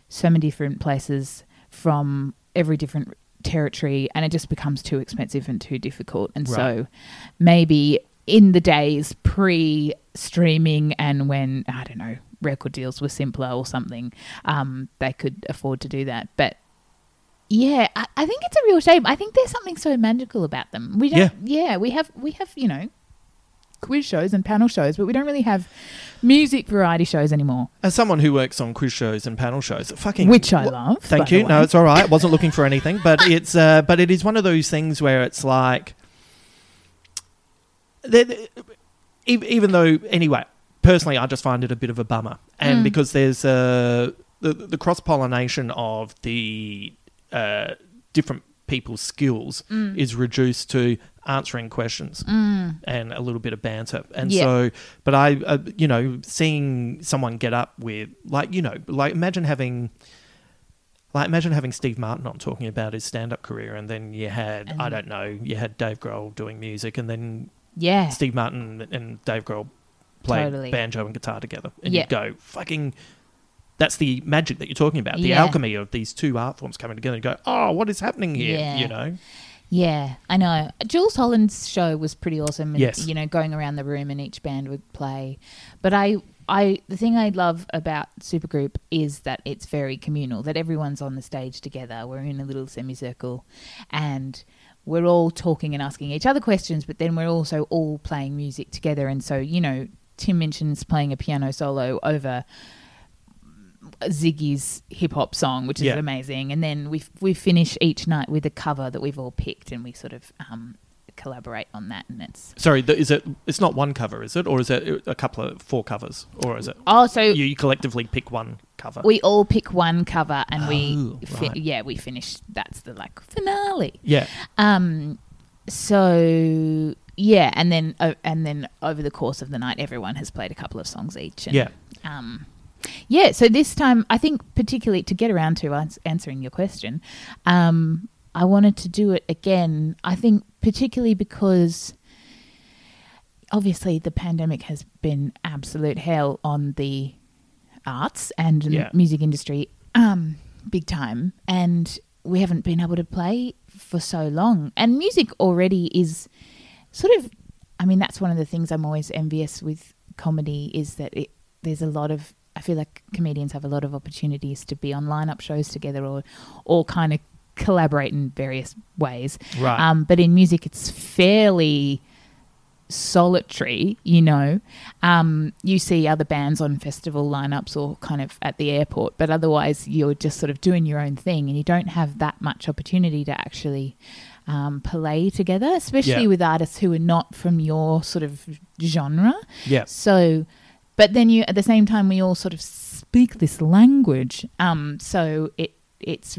so many different places, from every different territory, and it just becomes too expensive and too difficult. And so, maybe in the days pre streaming and when I don't know record deals were simpler or something, um, they could afford to do that. But yeah, I, I think it's a real shame. I think there's something so magical about them. We don't. Yeah, we have we have you know quiz shows and panel shows, but we don't really have music variety shows anymore. As someone who works on quiz shows and panel shows, fucking Which I wh- love, Thank you. No, it's all right. I wasn't looking for anything, but it's uh, but it is one of those things where it's like, that- e- even though anyway, personally, I just find it a bit of a bummer, and Mm. because there's uh, the the cross pollination of the uh, different people's skills Mm. is reduced to answering questions and a little bit of banter. And Yeah. so, but I, uh, you know, seeing someone get up with like you know, like imagine having. Like imagine having Steve Martin on talking about his stand-up career, and then you had I don't know, you had Dave Grohl doing music, and then Yeah. Steve Martin and Dave Grohl played Totally. banjo and guitar together, and Yeah. you go fucking. That's the magic that you're talking about, the Yeah. alchemy of these two art forms coming together. and go, oh, what is happening here? Yeah. You know, Yeah, I know. Jools Holland's show was pretty awesome. And, Yes. you know, going around the room and each band would play. But I, I, the thing I love about Supergroup is that it's very communal. That everyone's on the stage together. We're in a little semicircle, and we're all talking and asking each other questions. But then we're also all playing music together. And so, you know, Tim Minchin playing a piano solo over Ziggy's hip hop song, which is Yeah. amazing. And then we we finish each night with a cover that we've all picked, and we sort of um, collaborate on that. And it's sorry, the, is it? It's not one cover, is it, or is it a couple of four covers, or is it? oh, so You, you collectively pick one cover. we all pick one cover, and we Oh, fi- right. yeah we finish. That's the like finale. yeah, Um, so yeah, and then uh, and then over the course of the night, everyone has played a couple of songs each. And, yeah, Um, yeah, so this time, I think particularly to get around to ans- answering your question, um, I wanted to do it again. I think particularly because obviously the pandemic has been absolute hell on the arts and the Yeah. music industry, um, big time, and we haven't been able to play for so long. And music already is sort of I mean that's one of the things I'm always envious with comedy is that it there's a lot of I feel like comedians have a lot of opportunities to be on lineup shows together or or kind of collaborate in various ways. Right. Um, but in music it's fairly solitary, you know. Um, you see other bands on festival lineups or kind of at the airport, but otherwise you're just sort of doing your own thing and you don't have that much opportunity to actually um, play together, especially Yeah. with artists who are not from your sort of genre. yeah. So, but then you at the same time we all sort of speak this language. Um, so it it's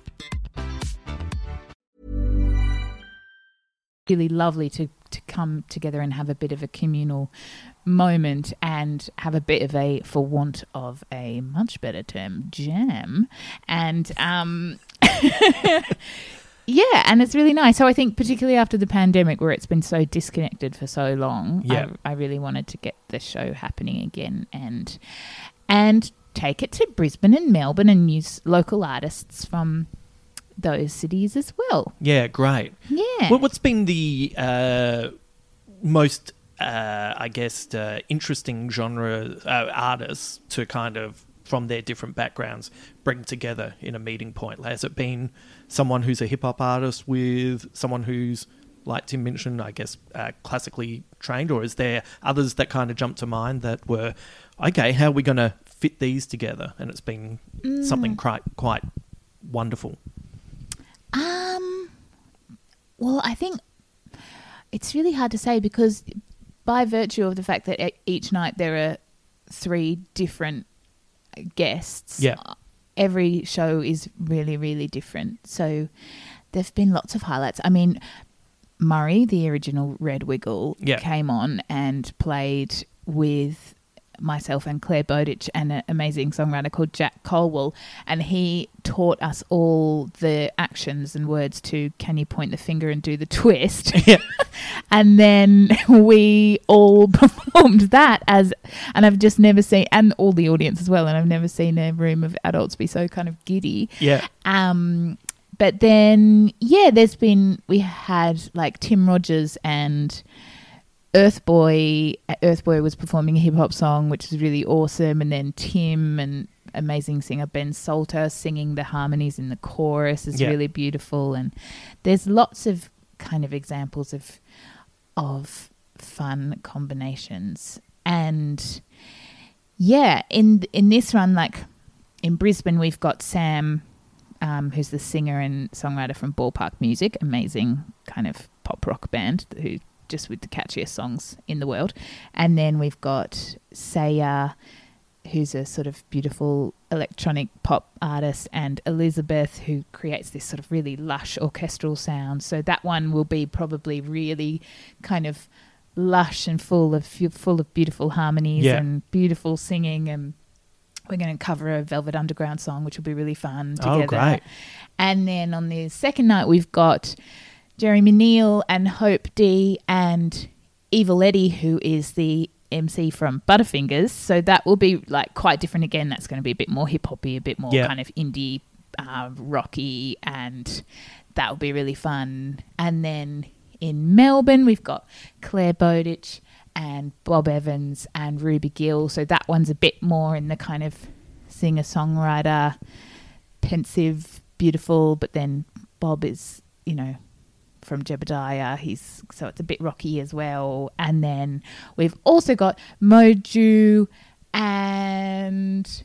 really lovely to to come together and have a bit of a communal moment and have a bit of a for want of a much better term jam and um yeah and it's really nice so i think particularly after the pandemic where it's been so disconnected for so long Yeah. I, I really wanted to get the show happening again and and take it to brisbane and melbourne and use local artists from those cities as well Yeah, great. yeah What, what's been the uh, most, uh, I guess, uh, interesting genre uh, artists to kind of, from their different backgrounds, bring together in a meeting point? Has it been someone who's a hip hop artist with someone who's, like Tim mentioned, I guess, uh, classically trained, or is there others that kind of jump to mind that were, okay, how are we going to fit these together? And it's been something quite quite wonderful. Um, well, I think it's really hard to say because by virtue of the fact that each night there are three different guests, Yeah. every show is really, really different. So there've been lots of highlights. I mean, Murray, the original Red Wiggle, Yeah. came on and played with myself and Clare Bowditch and an amazing songwriter called Jack Colwell, and he taught us all the actions and words to "Can you point the finger and do the twist?" Yeah. and then we all performed that as, and I've just never seen, and all the audience as well, and I've never seen a room of adults be so kind of giddy. Yeah. Um, but then, yeah, there's been, we had like Tim Rogers and Urthboy. Earth Boy was performing a hip hop song, which was really awesome. And then Tim and amazing singer Ben Salter singing the harmonies in the chorus is Yeah. really beautiful. And there's lots of kind of examples of, of fun combinations. And yeah, in in this run, like in Brisbane, we've got Sam, um, who's the singer and songwriter from Ball Park Music, amazing kind of pop rock band who just with the catchiest songs in the world. And then we've got Saya, who's a sort of beautiful electronic pop artist, and Elizabeth, who creates this sort of really lush orchestral sound. So that one will be probably really kind of lush and full of full of beautiful harmonies Yeah. and beautiful singing and we're going to cover a Velvet Underground song, which will be really fun Oh, together. great. And then on the second night, we've got Jeremy Neale and Hope D and Evil Eddie, who is the MC from Butterfingers. So that will be like quite different again. That's going to be a bit more hip hoppy, a bit more Yeah. kind of indie, uh, rocky, and that will be really fun. And then in Melbourne, we've got Clare Bowditch and Bob Evans and Ruby Gill. So that one's a bit more in the kind of singer songwriter, pensive, beautiful, but then Bob is, you know, from Jebediah. He's so it's a bit rocky as well. And then we've also got Moju and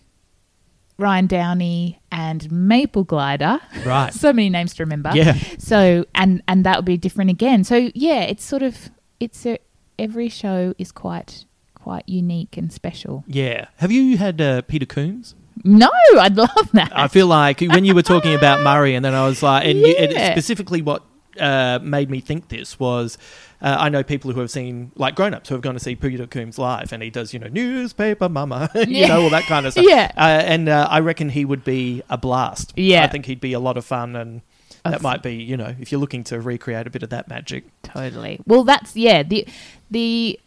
Ryan Downey and Maple Glider. Right. so many names to remember. Yeah. So and and that would be different again. So yeah, it's sort of it's a every show is quite quite unique and special. Yeah. Have you had uh, Peter Coombs? No, I'd love that. I feel like when you were talking about Murray, and then I was like, and, you, and specifically what uh, made me think this was uh, I know people who have seen, like grown ups who have gone to see Peter Coombs live, and he does, you know, newspaper mama, you Yeah. know, all that kind of stuff. Yeah. Uh, and uh, I reckon he would be a blast. Yeah. I think he'd be a lot of fun, and that might be, you know, if you're looking to recreate a bit of that magic. Totally. Well, that's yeah. The the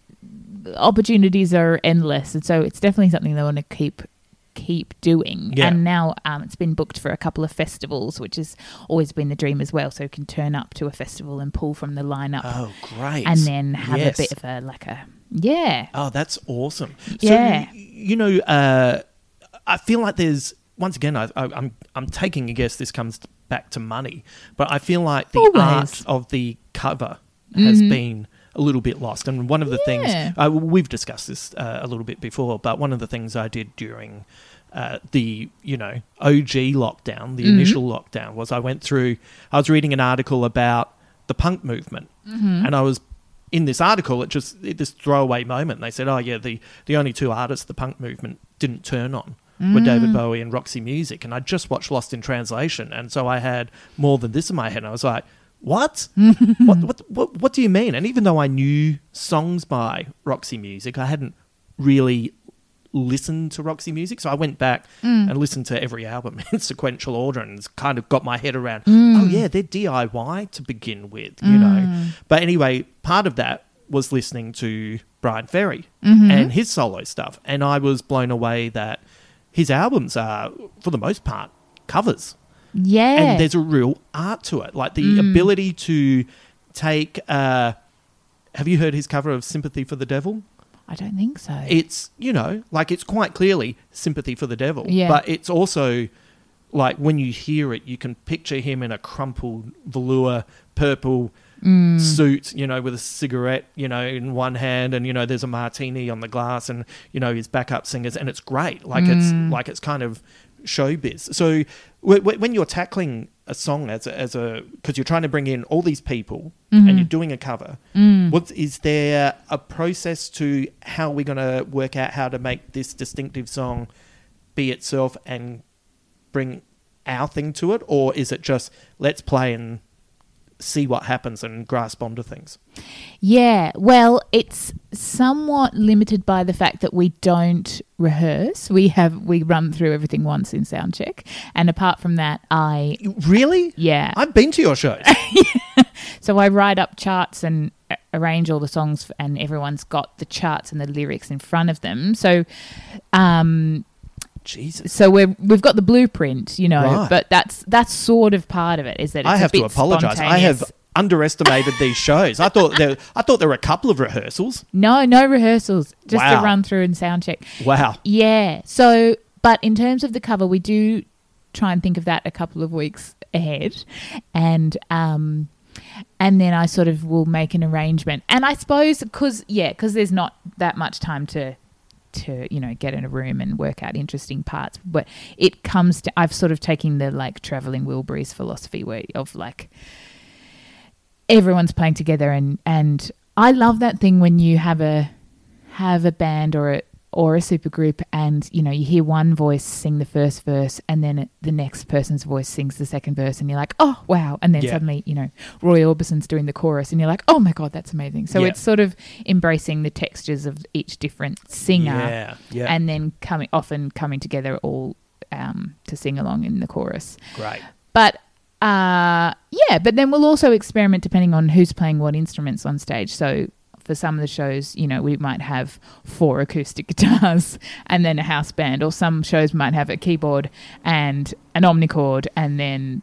opportunities are endless, and so it's definitely something they want to keep keep doing. Yeah. And now um, it's been booked for a couple of festivals, which has always been the dream as well. So you can turn up to a festival and pull from the lineup, Oh, great. and then have Yes. a bit of a like a yeah. Oh, that's awesome. Yeah. So, you know, uh, I feel like there's once again, I, I, I'm I'm taking a guess. This comes back to money, but I feel like the Always. art of the cover has been a little bit lost. And one of the Yeah. things uh, we've discussed this uh, a little bit before, but one of the things I did during uh, the you know OG lockdown, the mm-hmm. initial lockdown, was I went through. I was reading an article about the punk movement, mm-hmm. and I was in this article. It just it, this throwaway moment. They said, "Oh yeah, the the only two artists the punk movement didn't turn on." Were David mm. Bowie and Roxy Music, and I just watched Lost in Translation, and so I had more than this in my head. And I was like, "What? what, what? What? What do you mean?" And even though I knew songs by Roxy Music, I hadn't really listened to Roxy Music. So I went back mm. and listened to every album in sequential order and kind of got my head around, mm. oh, yeah, they're DIY to begin with, you know. Mm. But anyway, part of that was listening to Bryan Ferry mm-hmm. and his solo stuff. And I was blown away that his albums are, for the most part, covers Yeah. and there's a real art to it like the ability to take uh have you heard his cover of sympathy for the devil I don't think so. it's you know like it's quite clearly sympathy for the devil Yeah. but it's also like when you hear it you can picture him in a crumpled velour purple Mm. suit you know with a cigarette you know in one hand and you know there's a martini on the glass and you know his backup singers and it's great like Mm. it's like it's kind of showbiz so w- w- when you're tackling a song as a, as a because you're trying to bring in all these people Mm-hmm. and you're doing a cover Mm. what is there a process to how we're going to work out how to make this distinctive song be itself and bring our thing to it or is it just let's play and see what happens and grasp onto things. Yeah, well, it's somewhat limited by the fact that we don't rehearse. We have we run through everything once in sound check, and apart from that, I Really? yeah. I've been to your shows. so I write up charts and arrange all the songs, and everyone's got the charts and the lyrics in front of them. So, um, Jesus. so we're we've got the blueprint, you know, Right. but that's that's sort of part of it. Is that it's I a have to bit apologize. I have underestimated these shows. I thought there I thought there were a couple of rehearsals. no no rehearsals, just Wow. a run through and sound check. Wow. Yeah. So, but in terms of the cover, we do try and think of that a couple of weeks ahead, and um, and then I sort of will make an arrangement. And I suppose because yeah, because there's not that much time to to you know get in a room and work out interesting parts, but it comes to I've sort of taken the like traveling Wilburys philosophy where of like everyone's playing together and and I love that thing when you have a have a band or a or a supergroup and you know you hear one voice sing the first verse and then the next person's voice sings the second verse and you're like oh wow and then Yeah. suddenly you know Roy Orbison's doing the chorus and you're like oh my god that's amazing so Yeah. it's sort of embracing the textures of each different singer Yeah, yeah. and then coming often coming together all um, to sing along in the chorus Great. but uh, yeah, but then we'll also experiment depending on who's playing what instruments on stage. So for some of the shows, you know, we might have four acoustic guitars and then a house band, or some shows might have a keyboard and an omnichord and then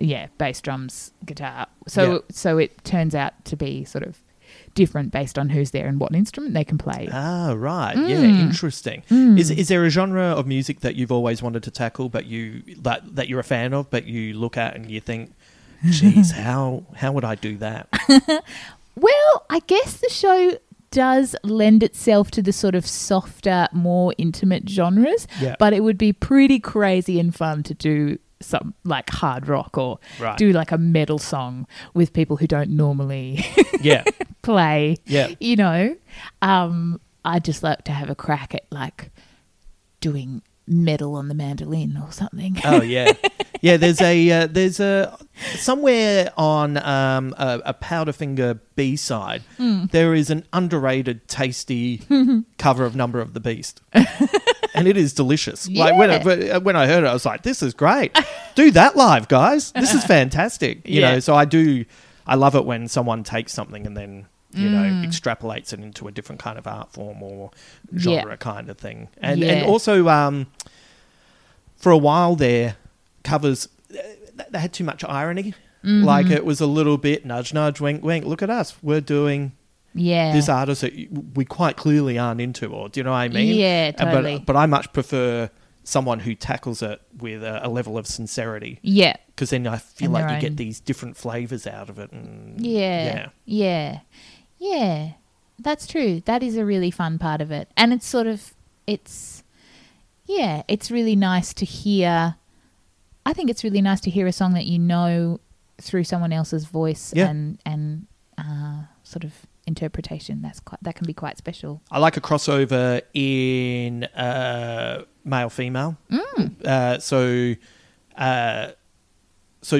yeah, bass drums, guitar. So Yeah. so it turns out to be sort of different based on who's there and what instrument they can play. Ah, right. Yeah, Mm. interesting. Is is there a genre of music that you've always wanted to tackle, but you that that you're a fan of, but you look at and you think, "Geez, how how would I do that?" Well, I guess the show does lend itself to the sort of softer, more intimate genres, Yeah. but it would be pretty crazy and fun to do some like hard rock or Right. do like a metal song with people who don't normally yeah, play. Yeah. You know, um, I'd just like to have a crack at like doing metal on the mandolin or something. Oh yeah, yeah. There's a uh, there's a somewhere on um, a, a Powderfinger B side. Hmm. There is an underrated, tasty cover of Number of the Beast, and it is delicious. Like when I, when I heard it, I was like, "This is great. Do that live, guys. This is fantastic." You Yeah. know, so I do. I love it when someone takes something and then. You know, Hmm. extrapolates it into a different kind of art form or Yeah. genre kind of thing, and and also um, for a while there, covers they had too much irony. Mm-hmm. Like it was a little bit nudge, nudge, wink, wink. Look at us, we're doing yeah. this artist that we quite clearly aren't into, or do you know what I mean? Yeah, Uh, totally. But but I much prefer someone who tackles it with a, a level of sincerity, yeah. because then I feel And like you get these different flavors out of it. And Yeah. Yeah. Yeah. Yeah, that's true. That is a really fun part of it. And it's sort of it's yeah, it's really nice to hear I think it's really nice to hear a song that you know through someone else's voice Yeah. and and uh, sort of interpretation. That's quite that can be quite special. I like a crossover in uh, male female. Mm. Uh, so, uh, so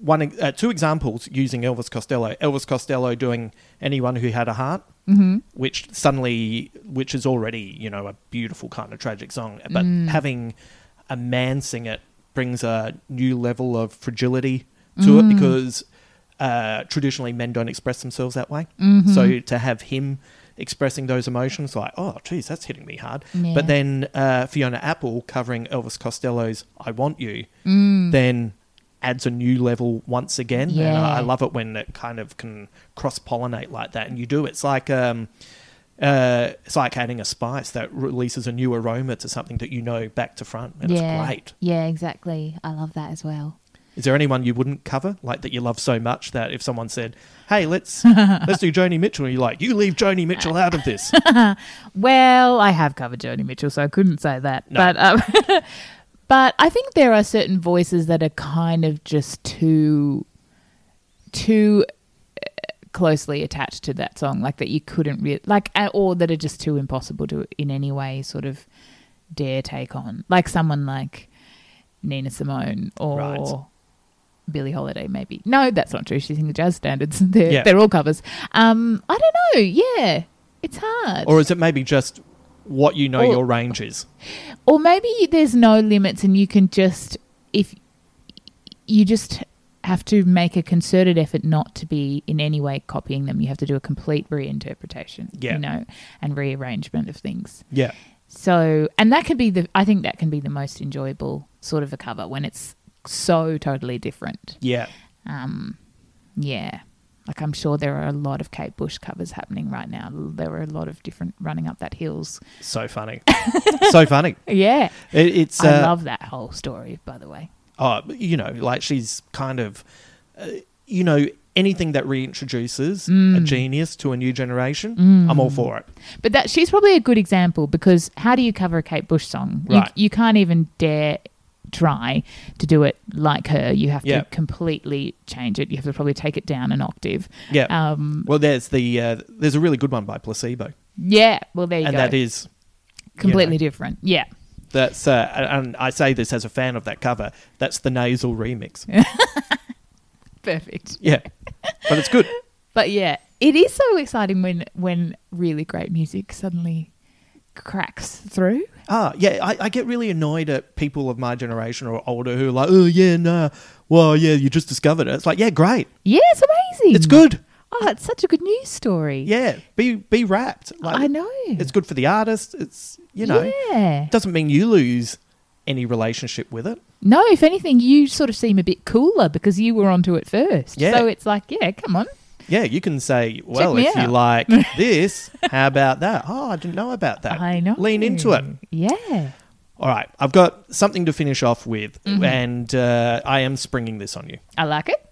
one uh, two examples using Elvis Costello. Elvis Costello doing "Anyone Who Had a Heart," Mm-hmm. which suddenly, which is already you know a beautiful kind of tragic song, but Mm. having a man sing it brings a new level of fragility to Mm. it because uh, traditionally men don't express themselves that way. Mm-hmm. So to have him expressing those emotions, like, oh, geez, that's hitting me hard. Yeah. But then uh, Fiona Apple covering Elvis Costello's "I Want You," Mm. then adds a new level once again. And I, I love it when it kind of can cross pollinate like that, and you do. It's like um, uh, it's like adding a spice that releases a new aroma to something that you know back to front, and yeah. it's great. Yeah, exactly. I love that as well. Is there anyone you wouldn't cover, like that you love so much that if someone said, "Hey, let's let's do Joni Mitchell," you're like, "You leave Joni Mitchell out of this." Well, I have covered Joni Mitchell, so I couldn't say that. No. But um, but I think there are certain voices that are kind of just too too uh, closely attached to that song, like that you couldn't really like, uh, or that are just too impossible to in any way sort of dare take on, like someone like Nina Simone or Right. Billie Holiday, maybe. No, that's not true. She sings the jazz standards. They're, Yeah. they're all covers. Um, I don't know. Yeah, it's hard. Or is it maybe just what you know Or- your range is? or maybe there's no limits and you can just if you just have to make a concerted effort not to be in any way copying them you have to do a complete reinterpretation Yeah. you know and rearrangement of things Yeah. so and that can be the i think that can be the most enjoyable sort of a cover when it's so totally different Yeah. um yeah like i'm sure there are a lot of kate bush covers happening right now there are a lot of different running up that hills So funny. so funny. yeah It, it's I uh, love that whole story, by the way. oh, you know, like she's kind of, uh, you know, anything that reintroduces Mm. a genius to a new generation, I'm all for it. But that she's probably a good example because how do you cover a Kate Bush song? You, Right. you can't even dare try to do it like her. You have Yeah. to completely change it. You have to probably take it down an octave. Yeah. Um, well, there's the uh, there's a really good one by Placebo, yeah. Well, there you and go. that is you completely know, different. Yeah. That's uh, and I say this as a fan of that cover. That's the nasal remix. Perfect. yeah, but it's good. But yeah, it is so exciting when when really great music suddenly cracks through. Ah, yeah, I, I get really annoyed at people of my generation or older who are like, oh yeah, nah, well yeah, you just discovered it. It's like, yeah, great, Yeah, it's amazing. it's good. Oh, it's such a good news story. Yeah, be be wrapped. Like, I know. It's good for the artist. It's you know, Yeah. doesn't mean you lose any relationship with it. No, if anything, you sort of seem a bit cooler because you were onto it first. Yeah. So it's like, yeah, come on. Yeah, you can say, well, if you like this, how about that? Oh, I didn't know about that. I know. Lean into it. Yeah. All right, I've got something to finish off with, Mm-hmm. and uh, I am springing this on you. I like it.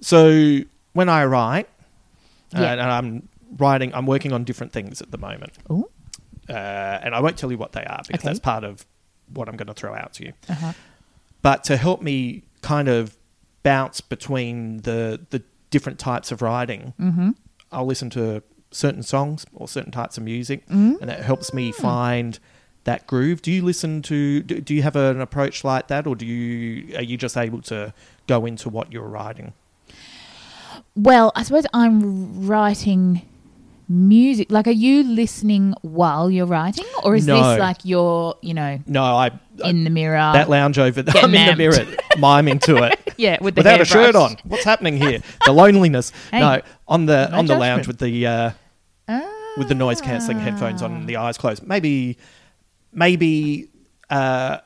So when I write, uh, and I'm writing, I'm working on different things at the moment, Ooh. uh, and I won't tell you what they are because Okay. that's part of what I'm going to throw out to you. Uh-huh. But to help me kind of bounce between the the different types of writing, Mm-hmm. I'll listen to certain songs or certain types of music, and that helps me find that groove. Do you listen to? Do, do you have an approach like that, or do you are you just able to go into what you're writing? Well, I suppose I'm writing music. Like, are you listening while you're writing? Or is No. this like you're, you know, No, I in the mirror? that lounge over there. I'm in the mirror, miming to it. yeah, with the Without a shirt on, what's happening here? The loneliness. Hey, no, on the no on the judgment. lounge with the uh, with the noise cancelling headphones on, and the eyes closed. Maybe, maybe uh,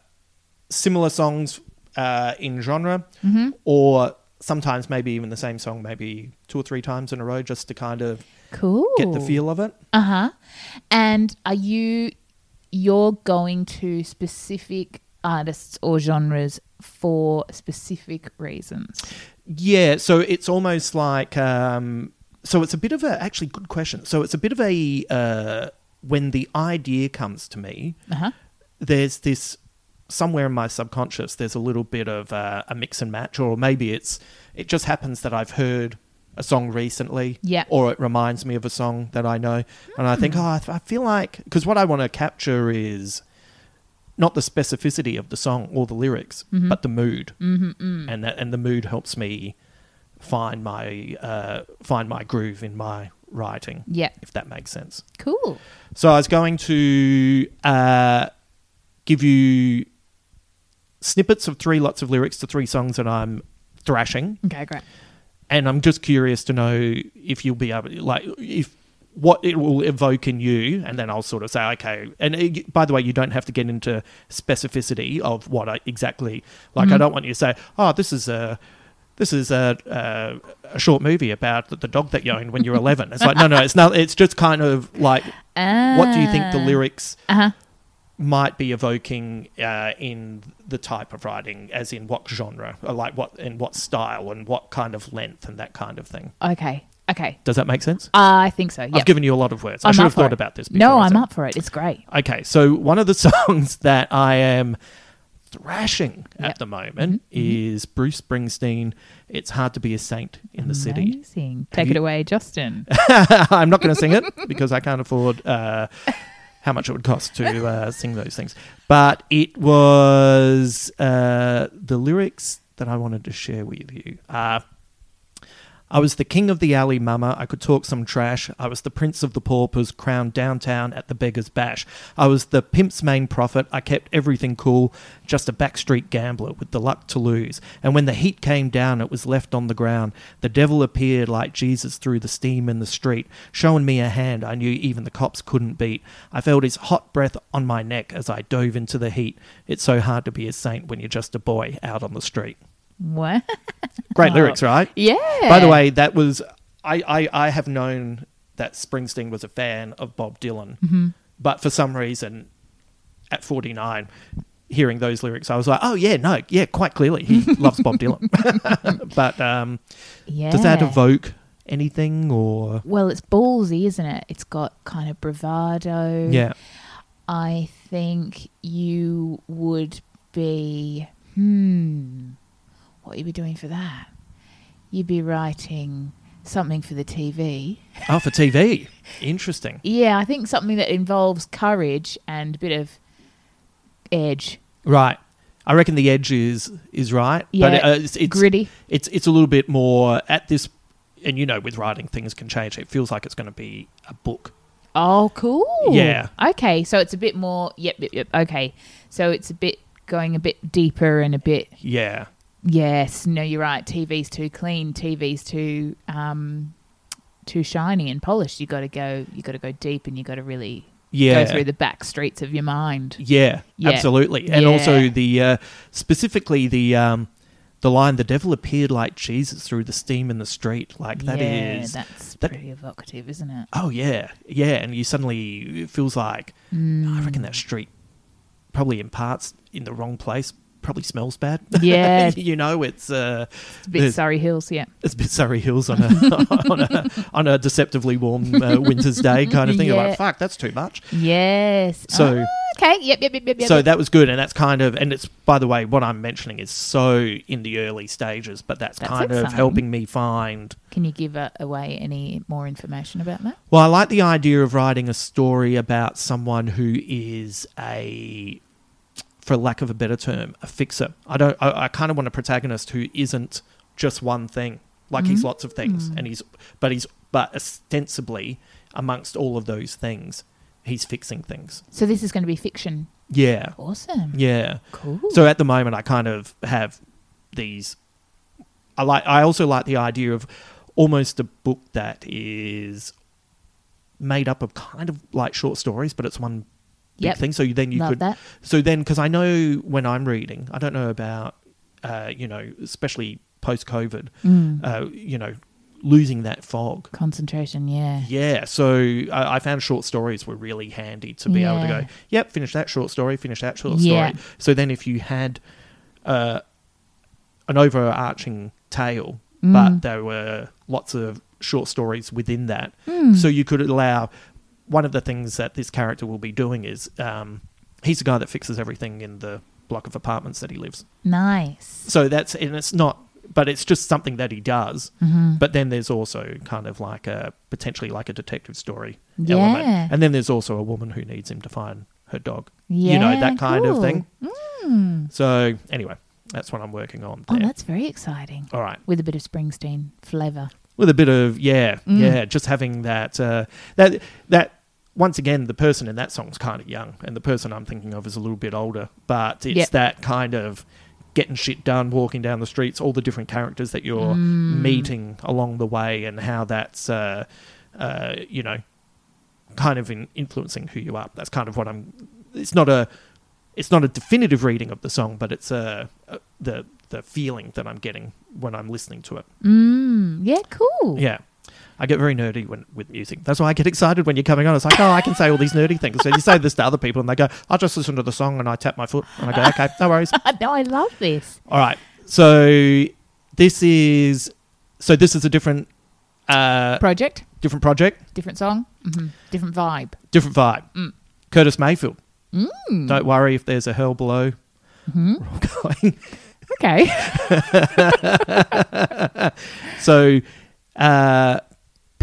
similar songs uh, in genre, Mm-hmm. or sometimes maybe even the same song, maybe two or three times in a row, just to kind of Cool. get the feel of it. Uh huh. And are you you're going to specific artists or genres for specific reasons? Yeah, so it's almost like um, so it's a bit of a actually good question. So it's a bit of a uh, when the idea comes to me, Uh huh. there's this somewhere in my subconscious. There's a little bit of uh, a mix and match, or maybe it's it just happens that I've heard a song recently, Yeah. or it reminds me of a song that I know, and I think, oh, I, I feel like because what I want to capture is not the specificity of the song or the lyrics, but the mood, mm-hmm, and that and the mood helps me find my uh, find my groove in my writing. Yeah. if that makes sense. Cool. So I was going to uh, give you snippets of three lots of lyrics to three songs that I'm thrashing, Okay, great. and I'm just curious to know if you'll be able, to, like, if what it will evoke in you, and then I'll sort of say, okay. And uh, by the way, you don't have to get into specificity of what I exactly like. I don't want you to say, oh, this is a. This is a, a a short movie about the, the dog that you owned when you were eleven. It's like no, no, it's not. It's just kind of like, what do you think the lyrics Uh huh. might be evoking uh, in the type of writing, as in what genre, or like what in what style and what kind of length and that kind of thing. Okay. Okay. Does that make sense? I think so. Yeah. I've given you a lot of words. I I'm should have thought it. about this. Before No, I I'm up for it. It's great. Okay, so one of the songs that I am thrashing Yep. at the moment Mm-hmm. is Bruce Springsteen. It's hard to be a saint in the city. Amazing. Take you- it away, Justin. I'm not going to sing it because I can't afford uh, how much it would cost to uh, sing those things. But it was uh, the lyrics that I wanted to share with you. Uh, I was the king of the alley, mama. I could talk some trash. I was the prince of the paupers, crowned downtown at the beggar's bash. I was the pimp's main prophet. I kept everything cool, just a backstreet gambler with the luck to lose. And when the heat came down, it was left on the ground. The devil appeared like Jesus through the steam in the street, showing me a hand I knew even the cops couldn't beat. I felt his hot breath on my neck as I dove into the heat. It's so hard to be a saint when you're just a boy out on the street. What? Great lyrics, right? Yeah. By the way, that was I, I, I have known that Springsteen was a fan of Bob Dylan, Mm-hmm. but for some reason, at forty nine, hearing those lyrics, I was like, oh yeah, no, yeah, quite clearly he loves Bob Dylan. but um, yeah. does that evoke anything or Well, it's ballsy, isn't it? It's got kind of bravado. yeah? I think you would be, hmm, what you'd be doing for that? You'd be writing something for the TV. Oh, for TV, interesting. Yeah, I think something that involves courage and a bit of edge. Right. I reckon the edge is is right, Yeah, but uh, it's, it's gritty. It's it's a little bit more at this, and you know, with writing things can change. It feels like it's going to be a book. Oh, cool. Yeah. Okay, so it's a bit more. Yep, yep, yep. Okay, so it's a bit going a bit deeper and a bit. Yeah, Yes, no, you're right. TV's too clean. TV's too um, too shiny and polished. You got to go. You got to go deep, and you got to really yeah, go through the back streets of your mind. yeah, Yeah. absolutely. And Yeah. also the uh, specifically the um, the line, "The devil appeared like Jesus through the steam in the street." Like that yeah, is. that's that- pretty evocative, isn't it? Oh yeah, yeah, and you suddenly it feels like Mm. I reckon that street probably in parts in the wrong place. Probably smells bad. Yeah. you know, it's uh, It's a bit Surrey Hills, yeah. it's a bit Surrey Hills on a on a on a deceptively warm uh, winter's day kind of thing. You're like, fuck, that's too much. Yes. So- Ah, okay. Yep. Yep. Yep. Yep. yep. So that was good, and that's kind of, and it's by the way, what I'm mentioning is so in the early stages, but that's, That's kind of exciting. helping me find. Can you give uh, away any more information about that? Well, I like the idea of writing a story about someone who is a, for lack of a better term, a fixer. I don't. I, I kind of want a protagonist who isn't just one thing. Like he's mm-hmm. lots of things, and mm. he's, but he's, but ostensibly amongst all of those things, he's fixing things. So this is going to be fiction. Yeah, Awesome. yeah. Cool. So at the moment, I kind of have these. I like. I also like the idea of almost a book that is made up of kind of like short stories, but it's one Yep. thing. So then you Love could. that. So then, because I know when I'm reading, I don't know about, uh, you know, especially post COVID, Mm. uh, you know, losing that fog. Concentration. Yeah. Yeah, so I, I found short stories were really handy to be able to go, yep, finish that short story, finish that short Yeah. story. So then if you had uh, an overarching tale, Mm. but there were lots of short stories within that, Mm. so you could allow. One of the things that this character will be doing is um, he's the guy that fixes everything in the block of apartments that he lives. Nice. So that's and it's not, but it's just something that he does. Mm-hmm. But then there's also kind of like a potentially like a detective story Yeah. element, and then there's also a woman who needs him to find her dog. Yeah. you know that kind cool. of thing. Mm. So anyway, that's what I'm working on. Oh, that's very exciting. All right, With a bit of Springsteen flavour. With a bit of yeah, Mm. yeah, just having that uh, that that. Once again, the person in that song's kind of young, and the person I'm thinking of is a little bit older. But it's Yep. that kind of getting shit done, walking down the streets, all the different characters that you're Mm. meeting along the way, and how that's uh, uh, you know kind of in influencing who you are. That's kind of what I'm. It's not a it's not a definitive reading of the song, but it's a, a the the feeling that I'm getting when I'm listening to it. Mm. Yeah, cool. Yeah. I get very nerdy when with music. That's why I get excited when you're coming on. It's like, oh, I can say all these nerdy things. So you say this to other people, and they go, "I'll just listen to the song," and I tap my foot, and I go, "Okay, no worries." no, I love this. All right. So this is so this is a different uh, Project, different project, different song, hmm different vibe. different vibe. Mm. Curtis Mayfield. Mm. Don't worry if there's a hell below. Mhm. Okay. So, uh,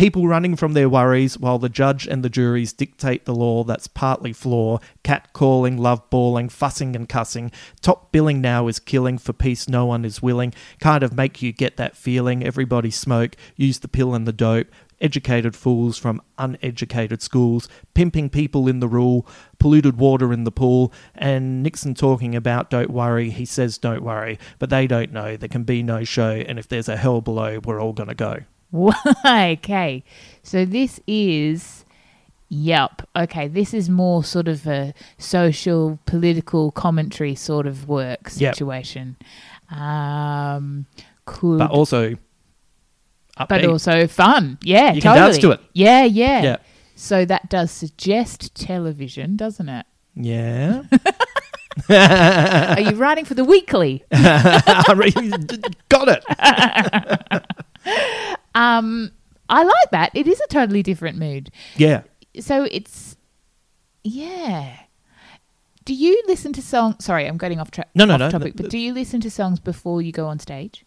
People running from their worries while the judge and the juries dictate the law that's partly flaw. Cat calling, love bawling, fussing and cussing. Top billing now is killing, for peace no one is willing. Kind of make you get that feeling. Everybody smoke, use the pill and the dope. Educated fools from uneducated schools, pimping people in the rule, polluted water in the pool, and Nixon talking about don't worry. He says don't worry, but they don't know. There can be no show, and if there's a hell below, we're all going to go. okay, so this is. Yep. Okay, this is more sort of a social, political commentary sort of work Yep. situation. Um, could, But also, but also fun. Yeah, You can dance to it. Yeah, yeah. Yeah. So that does suggest television, doesn't it? yeah. Are you writing for the weekly? I really got it. Um, I like that. It is a totally different mood. Yeah. So it's, yeah. Do you listen to songs? Sorry, I'm getting off track. No, no, off no. Topic, but do you listen to songs before you go on stage?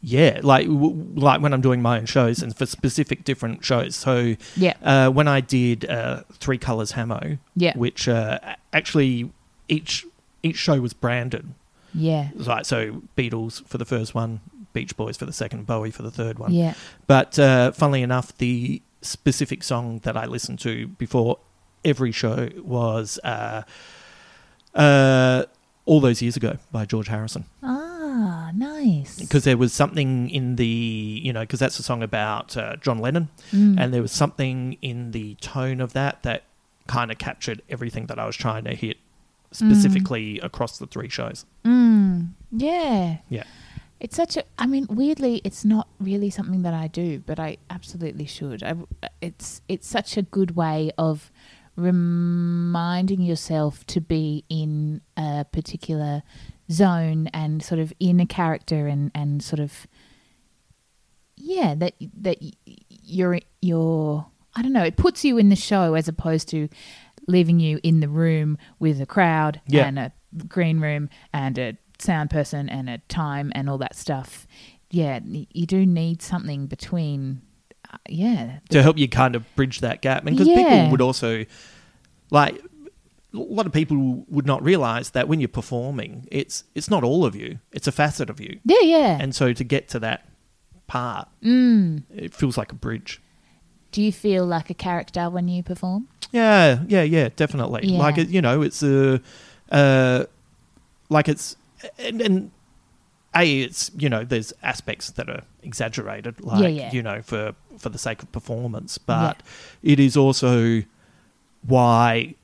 Yeah, like w- like when I'm doing my own shows and for specific different shows. So Yeah. uh, when I did uh, Three Colors Hamo, Yeah. which uh, actually each each show was branded. Yeah. Like so, Beatles for the first one, Beach Boys for the second, Bowie for the third one. Yeah. But uh, funnily enough, the specific song that I listened to before every show was uh, uh, "All Those Years Ago" by George Harrison. Ah, nice. because there was something in the you know because that's a song about uh, John Lennon, Mm. and there was something in the tone of that that kind of captured everything that I was trying to hit specifically across the three shows. Mm, yeah. Yeah, It's such a. I mean, weirdly, it's not really something that I do, but I absolutely should. I, it's it's such a good way of reminding yourself to be in a particular zone and sort of in a character and and sort of yeah that that you're you're I don't know. It puts you in the show as opposed to leaving you in the room with a crowd Yeah. and a green room and a sound person and a time and all that stuff. Yeah, you do need something between. Uh, yeah, to help you kind of bridge that gap, and because Yeah. people would also like a lot of people would not realize that when you're performing, it's it's not all of you; it's a facet of you, yeah, yeah. and so to get to that part, mm. it feels like a bridge. Do you feel like a character when you perform? Yeah, yeah, yeah, definitely. Yeah. Like it, you know, it's a, uh, like it's, and, and a, it's you know, there's aspects that are exaggerated, like yeah. you know, for for the sake of performance, but it is also why,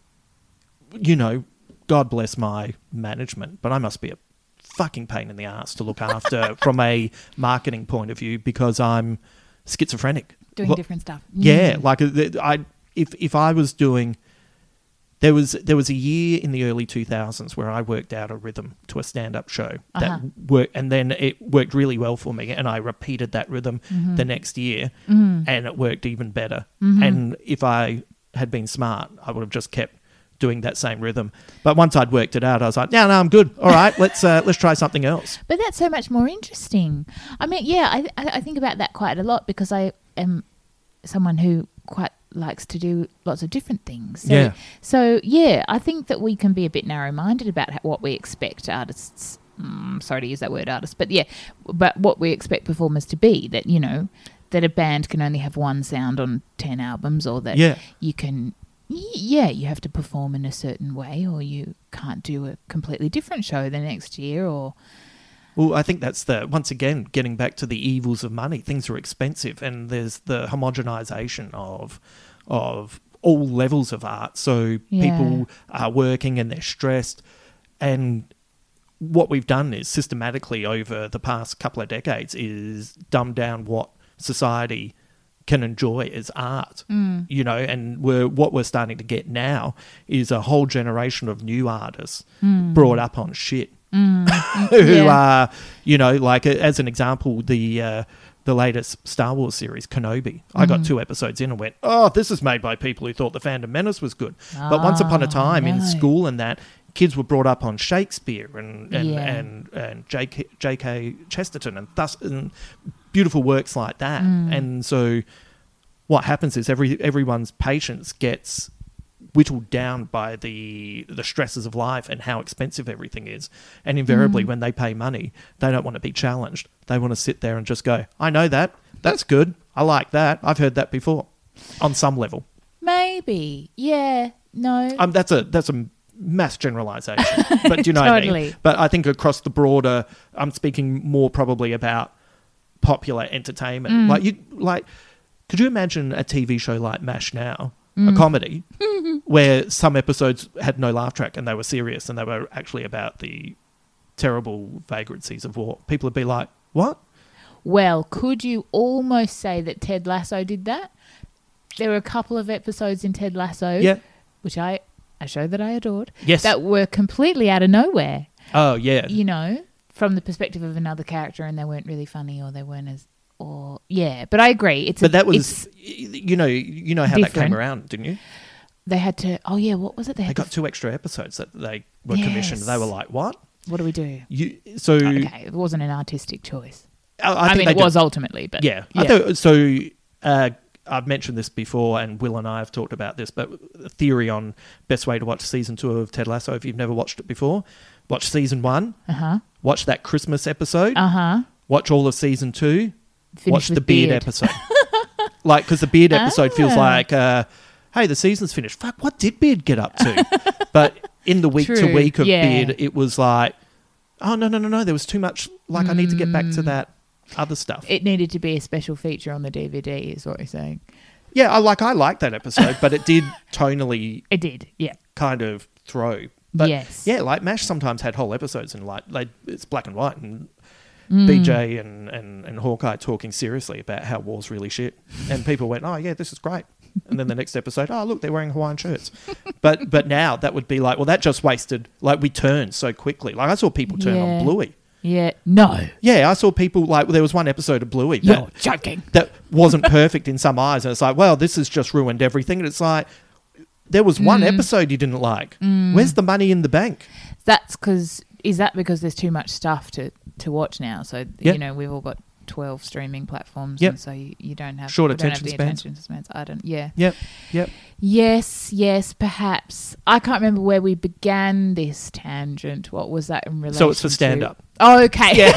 you know, God bless my management, but I must be a fucking pain in the ass to look after from a marketing point of view because I'm schizophrenic. Doing different stuff. yeah, Mm. like uh, I if if I was doing there was there was a year in the early 2000s where I worked out a rhythm to a stand-up show that Uh-huh. worked and then it worked really well for me and I repeated that rhythm Mm-hmm. the next year and it worked even better. And if I had been smart, I would have just kept doing that same rhythm. But once I'd worked it out, I was like, "No, no, I'm good. All right, let's uh, let's try something else." But that's so much more interesting. I mean, yeah, I, I think about that quite a lot because I am someone who quite likes to do lots of different things. So, Yeah. So yeah, I think that we can be a bit narrow-minded about what we expect artists. Mm, sorry to use that word, artists, but yeah, but what we expect performers to be. That you know, that a band can only have one sound on ten albums, or that Yeah. you can. Yeah, you have to perform in a certain way, or you can't do a completely different show the next year, or Well, I think that's the once again getting back to the evils of money. Things are expensive, and there's the homogenization of of all levels of art. So Yeah. people are working and they're stressed, and what we've done is systematically over the past couple of decades is dumb down what society can enjoy as art mm. you know and we're what we're starting to get now is a whole generation of new artists mm. brought up on shit mm. who Yeah. are, you know, like as an example, the uh, the latest Star Wars series, Kenobi. I got mm-hmm. two episodes in and went, "Oh, this is made by people who thought the Phantom Menace was good." but once upon a Oh, time in school and that, kids were brought up on Shakespeare and and Yeah. and, and G.K. G.K. Chesterton and thus and beautiful works like that, Mm. and so. what happens is every everyone's patience gets whittled down by the the stresses of life and how expensive everything is. And invariably, when they pay money, they don't want to be challenged. They want to sit there and just go, "I know that. That's good. I like that. I've heard that before." On some level, Maybe. Yeah. No. um, that's a that's a mass generalization. but you know what I mean? Totally. But I think across the broader, I'm speaking more probably about popular entertainment. Mm. Like you, like, could you imagine a TV show like Mash now, Mm. a comedy, where some episodes had no laugh track and they were serious and they were actually about the terrible vagrancies of war? People would be like, "What?" Well, could you almost say that Ted Lasso did that? There were a couple of episodes in Ted Lasso, Yeah. which I a show that I adored, Yes. that were completely out of nowhere. Oh yeah. You know, from the perspective of another character, and they weren't really funny, or they weren't as, or yeah. But I agree. It's a, But that was, you know, you know how that came around, didn't you? they had to. Oh yeah, what was it? They They got two extra episodes that they were commissioned. They were like, "What?" What do we do? You so okay, it wasn't an artistic choice. I, I, think mean, it did- was ultimately, but Yeah, I thought, so. Uh, I've mentioned this before, and Will and I have talked about this. But a theory on best way to watch season two of Ted Lasso, if you've never watched it before, watch season one, uh huh, watch that Christmas episode, uh huh. watch all of season two, Finish watch the beard, beard. episode. like, because the beard episode feels Ah. like, uh, hey, the season's finished. Fuck, what did Beard get up to? but in the week to week of yeah. Beard, it was like, oh no, no, no, no. There was too much. Like, I need to get back Mm. to that other stuff. It needed to be a special feature on the DVD, is what you're saying. yeah, I like. I like that episode, but it did tonally It did, yeah. kind of throw. But Yes. yeah, like Mash sometimes had whole episodes and like they, it's black and white and Mm. BJ and, and, and Hawkeye talking seriously about how war's really shit. And people went, Oh yeah, this is great. And then the next episode, oh look, they're wearing Hawaiian shirts. But but now that would be like, well that just wasted like we turned so quickly. Like I saw people turn Yeah. on Bluey. Yeah. No. Yeah, I saw people like there was one episode of Bluey that, You're joking. that wasn't perfect in some eyes, and it's like, well, this has just ruined everything. And it's like, there was one Mm. episode you didn't like. Where's the money in the bank? That's because, is that because there's too much stuff to, to watch now? So, Yeah. you know, we've all got 12 streaming platforms. Yep. And so you, you don't have Short don't have attention the spans. attention spans. I don't, yeah. Yep, yep. Yes, yes, perhaps. I can't remember where we began this tangent. What was that in relation So it's for to? stand up. Oh, okay.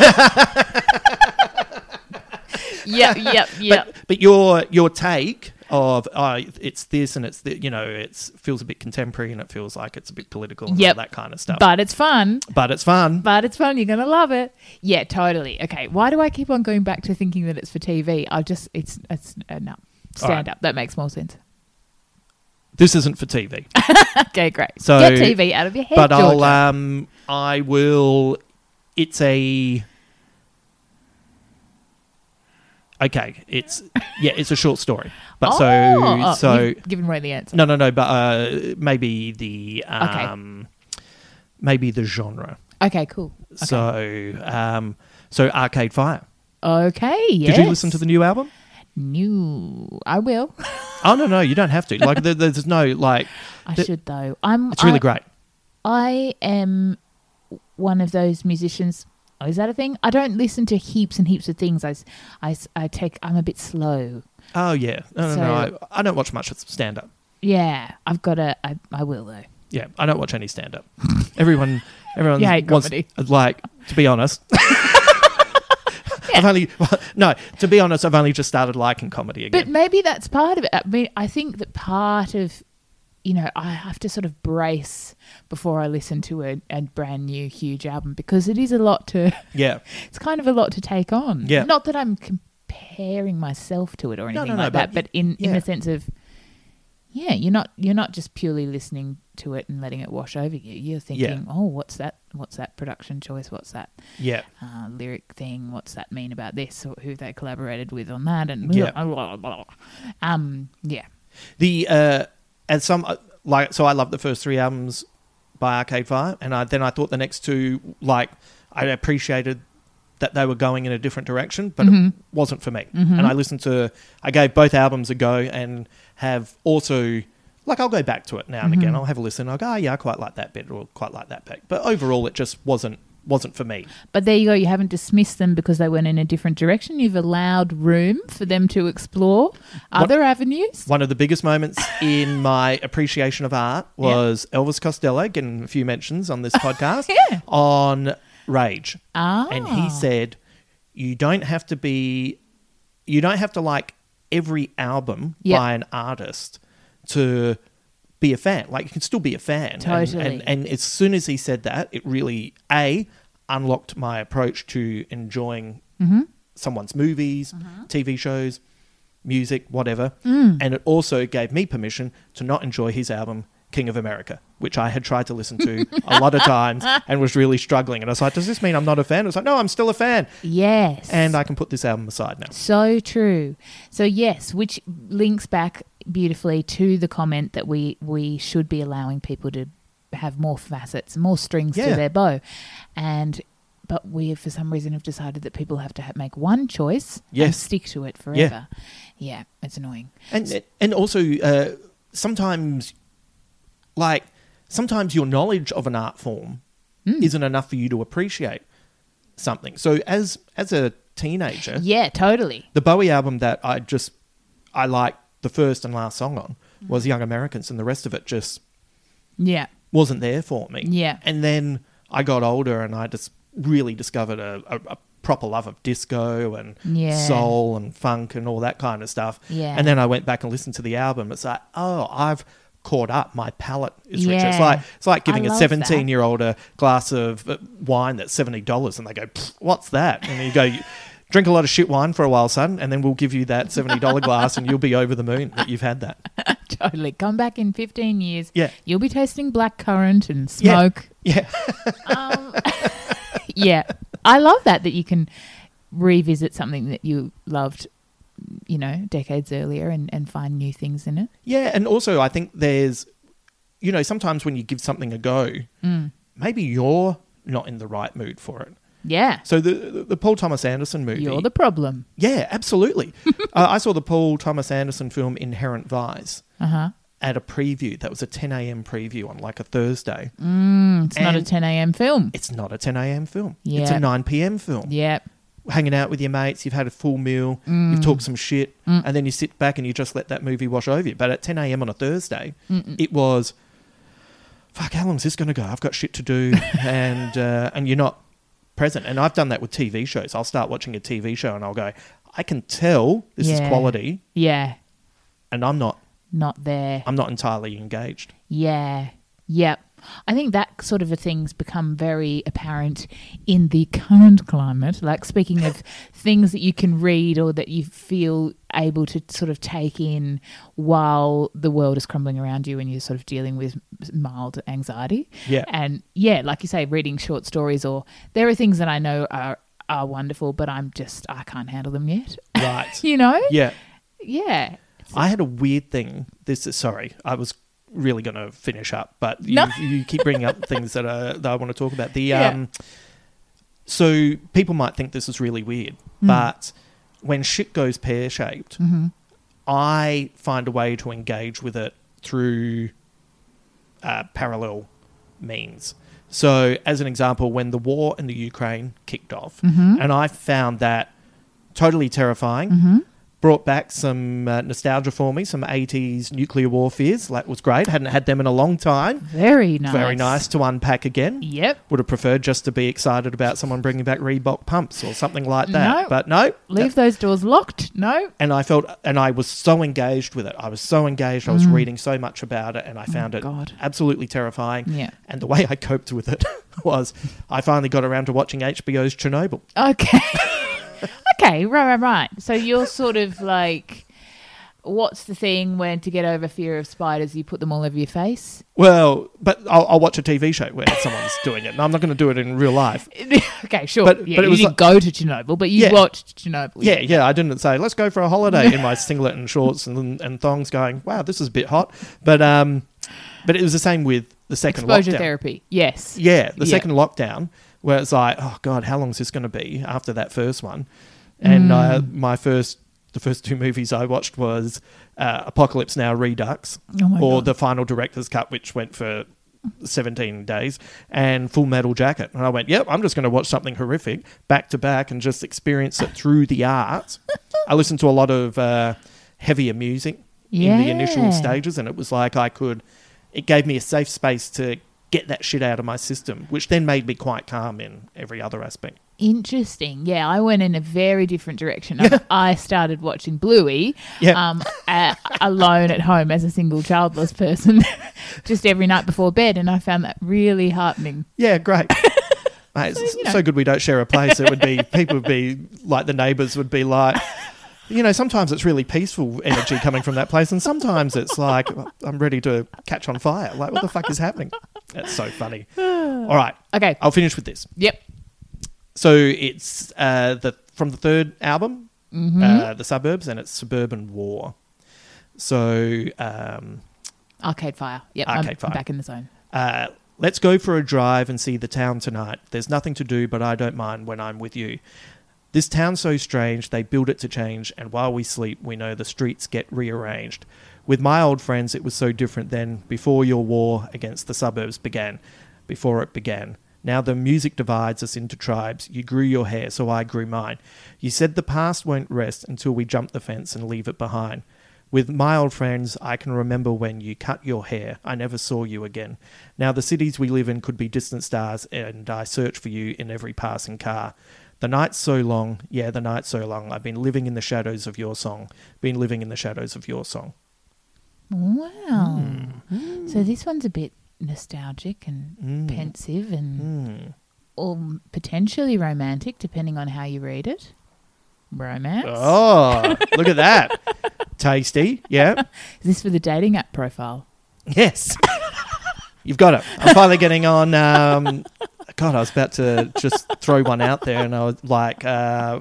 yep, yep, yep. But but your your take of oh, it's this and it's the, you know it's feels a bit contemporary and it feels like it's a bit political and Yep. all that kind of stuff. But it's fun. but it's fun. But it's fun. You're going to love it. Yeah, totally. Okay. Why do I keep on going back to thinking that it's for TV? I just, it's, it's, uh, no. Stand up. That makes more sense. This isn't for TV. Okay, great. So- Get TV out of your head, but I'll um I will. It's a. Okay, it's yeah, it's a short story, but oh, so oh, so given away the answer. no no no, but uh, maybe the um maybe the genre. Okay, cool. Okay. So um so Arcade Fire. okay, yes. Did you listen to the new album? new? I will. Oh no no, you don't have to. Like there, there's no like. I The- should though. I'm. It's really I, great. I am one of those musicians. Oh, is that a thing? I don't listen to heaps and heaps of things. I, I, I take. I'm a bit slow. Oh yeah, no no So- no. I, I don't watch much stand up. Yeah, I've got to. I, I will though. Yeah, I don't watch any stand up. Everyone, everyone hate wants, comedy. like to be honest. I've only no. To be honest, I've only just started liking comedy again. But maybe that's part of it. I mean, I think that part of, you know, I have to sort of brace before I listen to a, a brand new huge album because it is a lot to. yeah, It's kind of a lot to take on. Yeah. Not that I'm comparing myself to it or anything no, no, like that, but but in in yeah. a sense of, yeah, you're not you're not just purely listening to it and letting it wash over you. You're thinking, oh, what's that? What's that production choice? What's that? yeah, uh, lyric thing. What's that mean about this? Or who they collaborated with on that? And Yeah. blah, blah, blah. um, yeah, the uh, and some uh, like so. I love the first three albums by Arcade Fire, and I, then I thought the next two like I appreciated that they were going in a different direction, but Mm-hmm. it wasn't for me. And I listened to, I gave both albums a go, and have also like I'll go back to it now and Mm-hmm. again. I'll have a listen. I'll go, oh, yeah, I quite like that bit, or quite like that bit. But overall, it just wasn't wasn't for me. But there you go. You haven't dismissed them because they went in a different direction. You've allowed room for them to explore other avenues. One of the biggest moments in my appreciation of art was Elvis Costello getting a few mentions on this podcast Yeah. on Rage. Ah. And he said, you don't have to be, you don't have to like every album Yep. by an artist to be a fan. Like you can still be a fan. And- Totally. And, and, as soon as he said that, it really, A, unlocked my approach to enjoying Mm-hmm. someone's movies, TV shows, music, whatever. Mm. And it also gave me permission to not enjoy his album, King of America, which I had tried to listen to a lot of times and was really struggling. And I was like, does this mean I'm not a fan? I was like, no, I'm still a fan. Yes. And I can put this album aside now. So true. So yes, which links back beautifully to the comment that we we should be allowing people to have more facets, more strings Yeah. to their bow, and but we for some reason have decided that people have to ha- make one choice and stick to it forever. Yeah, it's annoying. And and also uh, sometimes, like sometimes your knowledge of an art form Hmm. isn't enough for you to appreciate something. So as as a teenager, Yeah, totally. the Bowie album that I just I liked the first and last song on was Young Americans, and the rest of it just Yeah, wasn't there for me. Yeah. And then I got older and I just really discovered a, a, a proper love of disco and Yeah. soul and funk and all that kind of stuff. Yeah. And then I went back and listened to the album. It's like, oh, I've caught up. My palate is richer. It's like it's like giving a seventeen year old a glass of uh, wine that's seventy dollars, and they go, "What's that?" And you go. Drink a lot of shit wine for a while, son, and then we'll give you that seventy dollar glass, and you'll be over the moon that you've had that. totally. Come back in fifteen years. Yeah. you'll be tasting black currant and Yeah. smoke. Yeah, Um, yeah, I love that that you can revisit something that you loved, you know, decades earlier and, and find new things in it. Yeah, and also I think there's, you know, sometimes when you give something a go, Mm. maybe you're not in the right mood for it. Yeah, So the the, Paul Thomas Anderson movie, you're the problem. yeah, absolutely. uh, I saw the Paul Thomas Anderson film Inherent Vice Uh huh. at a preview. That was a 10 a.m. preview on like a Thursday. Mm, it's not a 10 a.m. film. It's not a 10 a.m. film. It's a 9 p.m. film. Yeah, Hanging out with your mates, you've had a full meal, Mm. you've talked some shit, and then you sit back and you just let that movie wash over you. But at 10 a.m. on a Thursday, it was, fuck, how long's this going to go? I've got shit to do, and uh, and you're not present. And I've done that with TV shows. I'll start watching a TV show and I'll go, I can tell this is quality, yeah, and I'm not. not there. I'm not entirely engaged. Yeah. Yep. I think that sort of a thing's become very apparent in the current climate. Like speaking of things that you can read or that you feel able to sort of take in while the world is crumbling around you and you're sort of dealing with mild anxiety. Yeah. And yeah, like you say, reading short stories or there are things that I know are are wonderful, but I'm just I can't handle them yet. Right. you know? yeah. Yeah. I had a weird thing. This is sorry. I was really going to finish up, but you, No. you keep bringing up things that, uh, that I want to talk about. The Yeah. um, so people might think this is really weird, Hmm. but when shit goes pear shaped, Mm-hmm. I find a way to engage with it through uh, parallel means. So, as an example, when the war in the Ukraine kicked off, Mm-hmm. and I found that totally terrifying. Brought back some uh, nostalgia for me, some 80s nuclear war fears. That was great. Hadn't had them in a long time. Very nice. Very nice to unpack again. Yep. Would have preferred just to be excited about someone bringing back Reebok pumps or something like that. No. But no. Leave those doors locked. No. And I felt, and I was so engaged with it. I was so engaged. I was reading so much about it, and I found it Mm. God. absolutely terrifying. Yeah. And the way I coped with it was I finally got around to watching HBO's Chernobyl. Okay. okay, right, right, right. So you're sort of like, what's the thing when to get over fear of spiders, you put them all over your face? Well, but I'll, I'll watch a TV show where someone's doing it. And I'm not going to do it in real life. okay, sure. But- yeah, but it you was didn't like- go to Chernobyl, but you Yeah. watched Chernobyl. Yeah, yeah. I didn't say let's go for a holiday in my singlet and shorts and and thongs. Going, wow, this is a bit hot. But um, but it was the same with the second Exposure lockdown. therapy. Yes. Yeah, the Yeah. second lockdown where it's like, oh god, how long is this going to be after that first one? And uh, Mm. my first, the first two movies I watched was uh, Apocalypse Now Redux, Oh or God. the final director's cut, which went for 17 days and Full Metal Jacket. And I went, yep, I'm just going to watch something horrific back to back and just experience it through the art. I listened to a lot of uh, heavier music in the initial stages, and it was like I could, it gave me a safe space to get that shit out of my system, which then made me quite calm in every other aspect. Interesting. Yeah, I went in a very different direction. I, I started watching Bluey Yeah. um, a alone at home as a single childless person just every night before bed, and I found that really heartening. Yeah, great. Mate, it's so good we don't share a place. It would be people would be like the neighbours would be like, you know, sometimes it's really peaceful energy coming from that place, and sometimes it's like I'm ready to catch on fire. Like, what the fuck is happening? That's so funny. All right, Okay. I'll finish with this. Yep. So it's uh, the from the third album, uh, the suburbs, and it's Suburban War. So um, Arcade Fire. Yep. I'm Arcade Fire. back in the zone. Uh, let's go for a drive and see the town tonight. There's nothing to do, but I don't mind when I'm with you. This town's so strange, they build it to change, and while we sleep, we know the streets get rearranged. With my old friends, it was so different then, before your war against the suburbs began, before it began. Now the music divides us into tribes. You grew your hair, so I grew mine. You said the past won't rest until we jump the fence and leave it behind. With my old friends, I can remember when you cut your hair. I never saw you again. Now the cities we live in could be distant stars, and I search for you in every passing car. The night's so long, yeah, the night's so long. I've been living in the shadows of your song. Been living in the shadows of your song. Wow. Hmm. So this one's a bit nostalgic and pensive and Hmm. or potentially romantic, depending on how you read it. Romance. Oh, look at that. Tasty. Yeah. Is this for the dating app profile? Yes. You've got it. I'm finally getting on. Um, God, I was about to just throw one out there, and I was like, uh,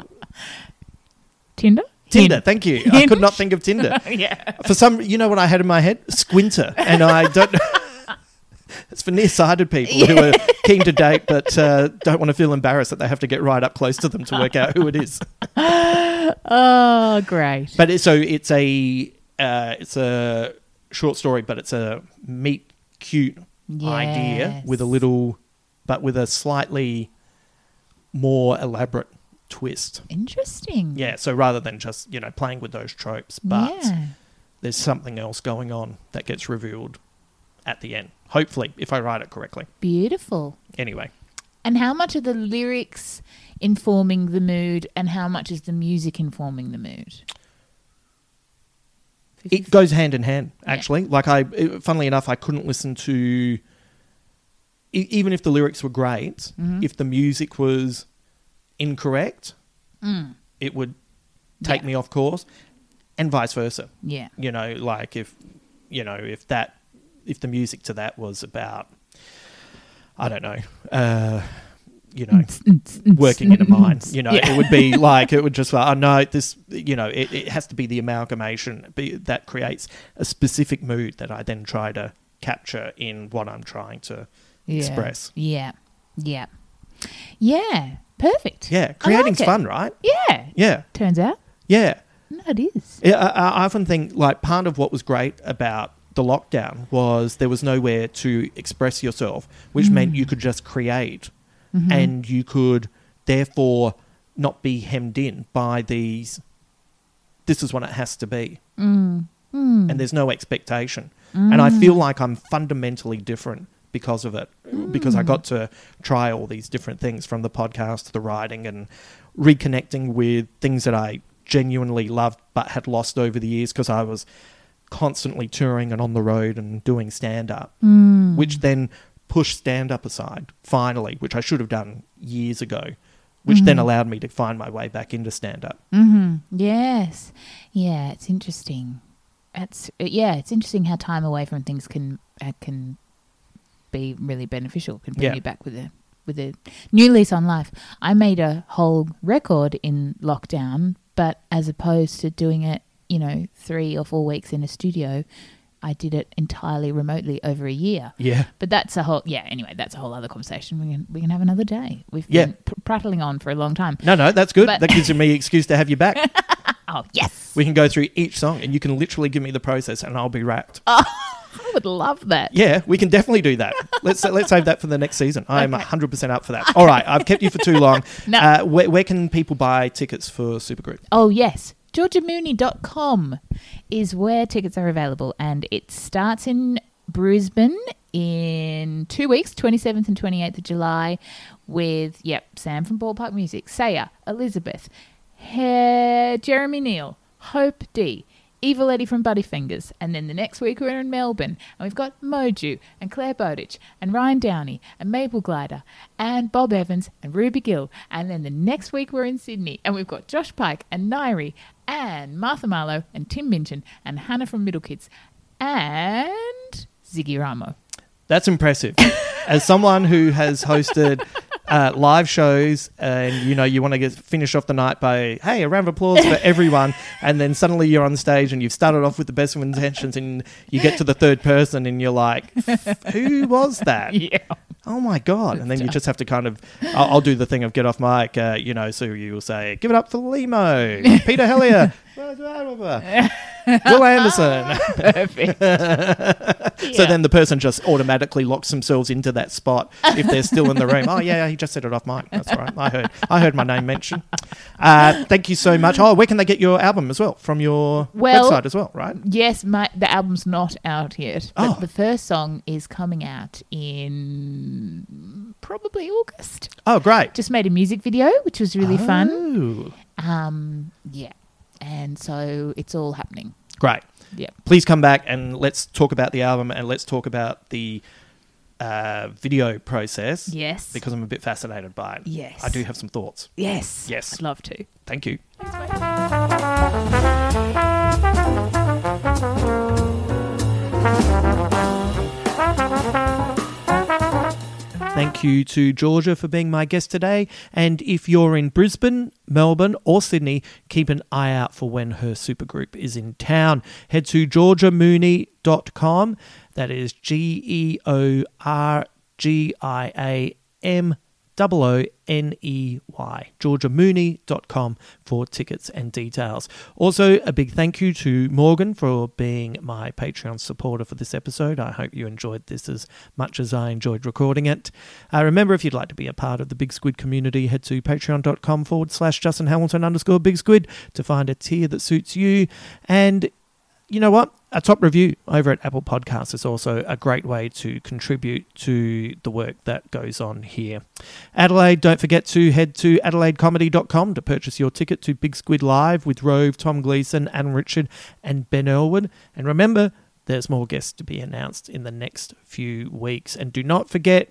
Tinder? Tinder. Thank you. I could not think of Tinder. yeah. For some, you know what I had in my head? Squinter. And I don't. It's for nearsighted people who are keen to date but uh, don't want to feel embarrassed that they have to get right up close to them to work out who it is. Oh, great. But it, so it's a uh, it's a short story, but it's a meet cute idea with a little, but with a slightly more elaborate twist. Interesting. Yeah. So rather than just you know playing with those tropes, but Yeah. there's something else going on that gets revealed at the end. Hopefully, if I write it correctly. Beautiful. Anyway, And how much are the lyrics informing the mood, and how much is the music informing the mood? it goes hand in hand. Yeah. Actually, like I, funnily enough, I couldn't listen to. e- Even if the lyrics were great, Mm-hmm. if the music was incorrect, it would take Mm. Yeah. me off course, and vice versa. Yeah. You know, like if you know if that if the music to that was about, I don't know, uh, you know, working in a mine. You know, Yeah. it would be like it would just like, oh no, this. You know, it, it has to be the amalgamation be, that creates a specific mood that I then try to capture in what I'm trying to Yeah. express. Yeah. Yeah. Yeah. Perfect. Yeah, creating's like fun, right? Yeah. Yeah, Turns out. yeah. No, it is. Yeah, I, I often think like part of what was great about the lockdown was there was nowhere to express yourself, which meant mm. you could just create, mm-hmm. and you could therefore not be hemmed in by these. This is what it has to be, mm. Mm. and there's no expectation. And I feel like I'm fundamentally different because of it, because I got to try all these different things from the podcast to the writing and reconnecting with things that I genuinely loved but had lost over the years because I was constantly touring and on the road and doing stand up, hmm. which then pushed stand up aside finally, which I should have done years ago, which then mm-hmm. allowed me to find my way back into stand up. Mm-hmm. Yes. Yeah, it's interesting. It's yeah, it's interesting how time away from things can uh, can be really beneficial. Can bring Yeah. you back with a with a new lease on life. I made a whole record in lockdown, but as opposed to doing it, you know, three or four weeks in a studio, I did it entirely remotely over a year. Yeah. But that's a whole yeah. Anyway, that's a whole other conversation. We can we can have another day. We've Yeah. been pr- prattling on for a long time. No, no, that's good. But- that gives me excuse to have you back. Oh yes. we can go through each song and you can literally give me the process and I'll be wrapped. I would love that. Yeah, we can definitely do that. Let's let's save that for the next season. I am hundred percent up for that. All right, I've kept you for too long. No. Uh, where, where can people buy tickets for Supergroup? Oh, yes. GeorgiaMooney.com is where tickets are available, and it starts in Brisbane in two weeks, 27th and 28th of July, with, yep, Sam from Ball Park Music, Saya, Elizabeth, He- Jeremy Neale, Hope D. Evil Eddie from Buddyfingers, and then the next week we're in Melbourne, and we've got Moju and Clare Bowditch and Ryan Downey and Maple Glider and Bob Evans and Ruby Gill, and then the next week we're in Sydney, and we've got Josh Pike and Nairi and Martha Marlow and Tim Minchin and Hannah from Middle Kids and Ziggy Ramo. That's impressive. As someone who has hosted uh, live shows, and you know you want to get finish off the night by hey a round of applause for everyone, and then suddenly you're on stage and you've started off with the best of intentions, and you get to the third person and you're like, who was that? Yeah. Oh my god! And then you just have to kind of, I'll, I'll do the thing of get off mic, uh, you know. So you will say, "Give it up for Limo, Peter Helliar, Wil Anderson." Perfect. So then the person just automatically locks themselves into that spot if they're still in the room. Oh yeah, he just said it off mic. That's all right. I heard. I heard my name mentioned. Uh, thank you so much. Oh, where can they get your album as well? From your Well- website as well, right? Yes, my the album's not out yet, but Oh. the first song is coming out in probably August. Oh, great. Just made a music video, which was really fun. Oh, Um, yeah, and so it's all happening. great. Yeah. Please come back and let's talk about the album and let's talk about the uh, video process. Yes. Because I'm a bit fascinated by it. Yes. I do have some thoughts. Yes. Yes. I'd love to. Thank you. Thank you to Georgia for being my guest today. And if you're in Brisbane, Melbourne, or Sydney, keep an eye out for when her supergroup is in town. Head to georgiamooney.com. That is G E O R G I A M O O N E Y, georgiamooney.com for tickets and details. Also, a big thank you to Morgan for being my Patreon supporter for this episode. I hope you enjoyed this as much as I enjoyed recording it. Uh, remember, if you'd like to be a part of the Big Squid community, head to patreon.com forward slash Justin Hamilton underscore Big Squid to find a tier that suits you. And you know what? A top review over at Apple Podcasts is also a great way to contribute to the work that goes on here. Adelaide, don't forget to head to adelaidecomedy.com to purchase your ticket to Big Squid Live with Rove, Tom Gleeson, Anne Richard, and Ben Elwood. And remember, there's more guests to be announced in the next few weeks. And do not forget,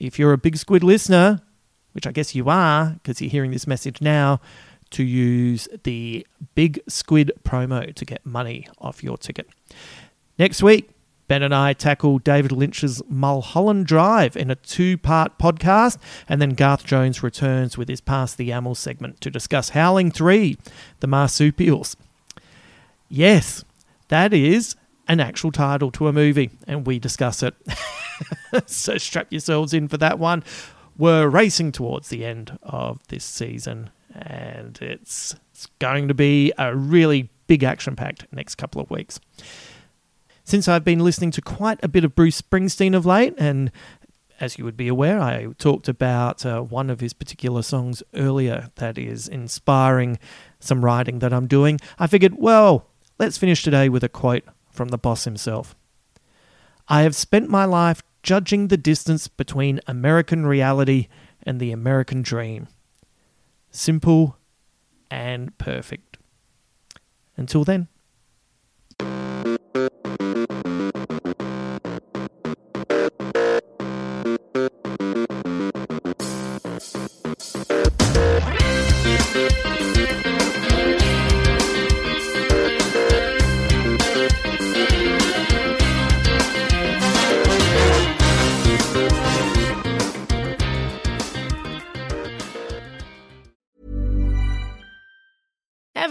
if you're a Big Squid listener, which I guess you are because you're hearing this message now, to use the Big Squid promo to get money off your ticket. Next week, Ben and I tackle David Lynch's Mulholland Drive in a two part podcast, and then Garth Jones returns with his Pass the Amel segment to discuss Howling 3, the Marsupials. Yes, that is an actual title to a movie, and we discuss it. so strap yourselves in for that one. We're racing towards the end of this season, and it's, it's going to be a really big action packed next couple of weeks. Since I've been listening to quite a bit of Bruce Springsteen of late, and as you would be aware, I talked about uh, one of his particular songs earlier that is inspiring some writing that I'm doing. I figured, well, let's finish today with a quote from the boss himself. I have spent my life judging the distance between American reality and the American dream. Simple and perfect. Until then.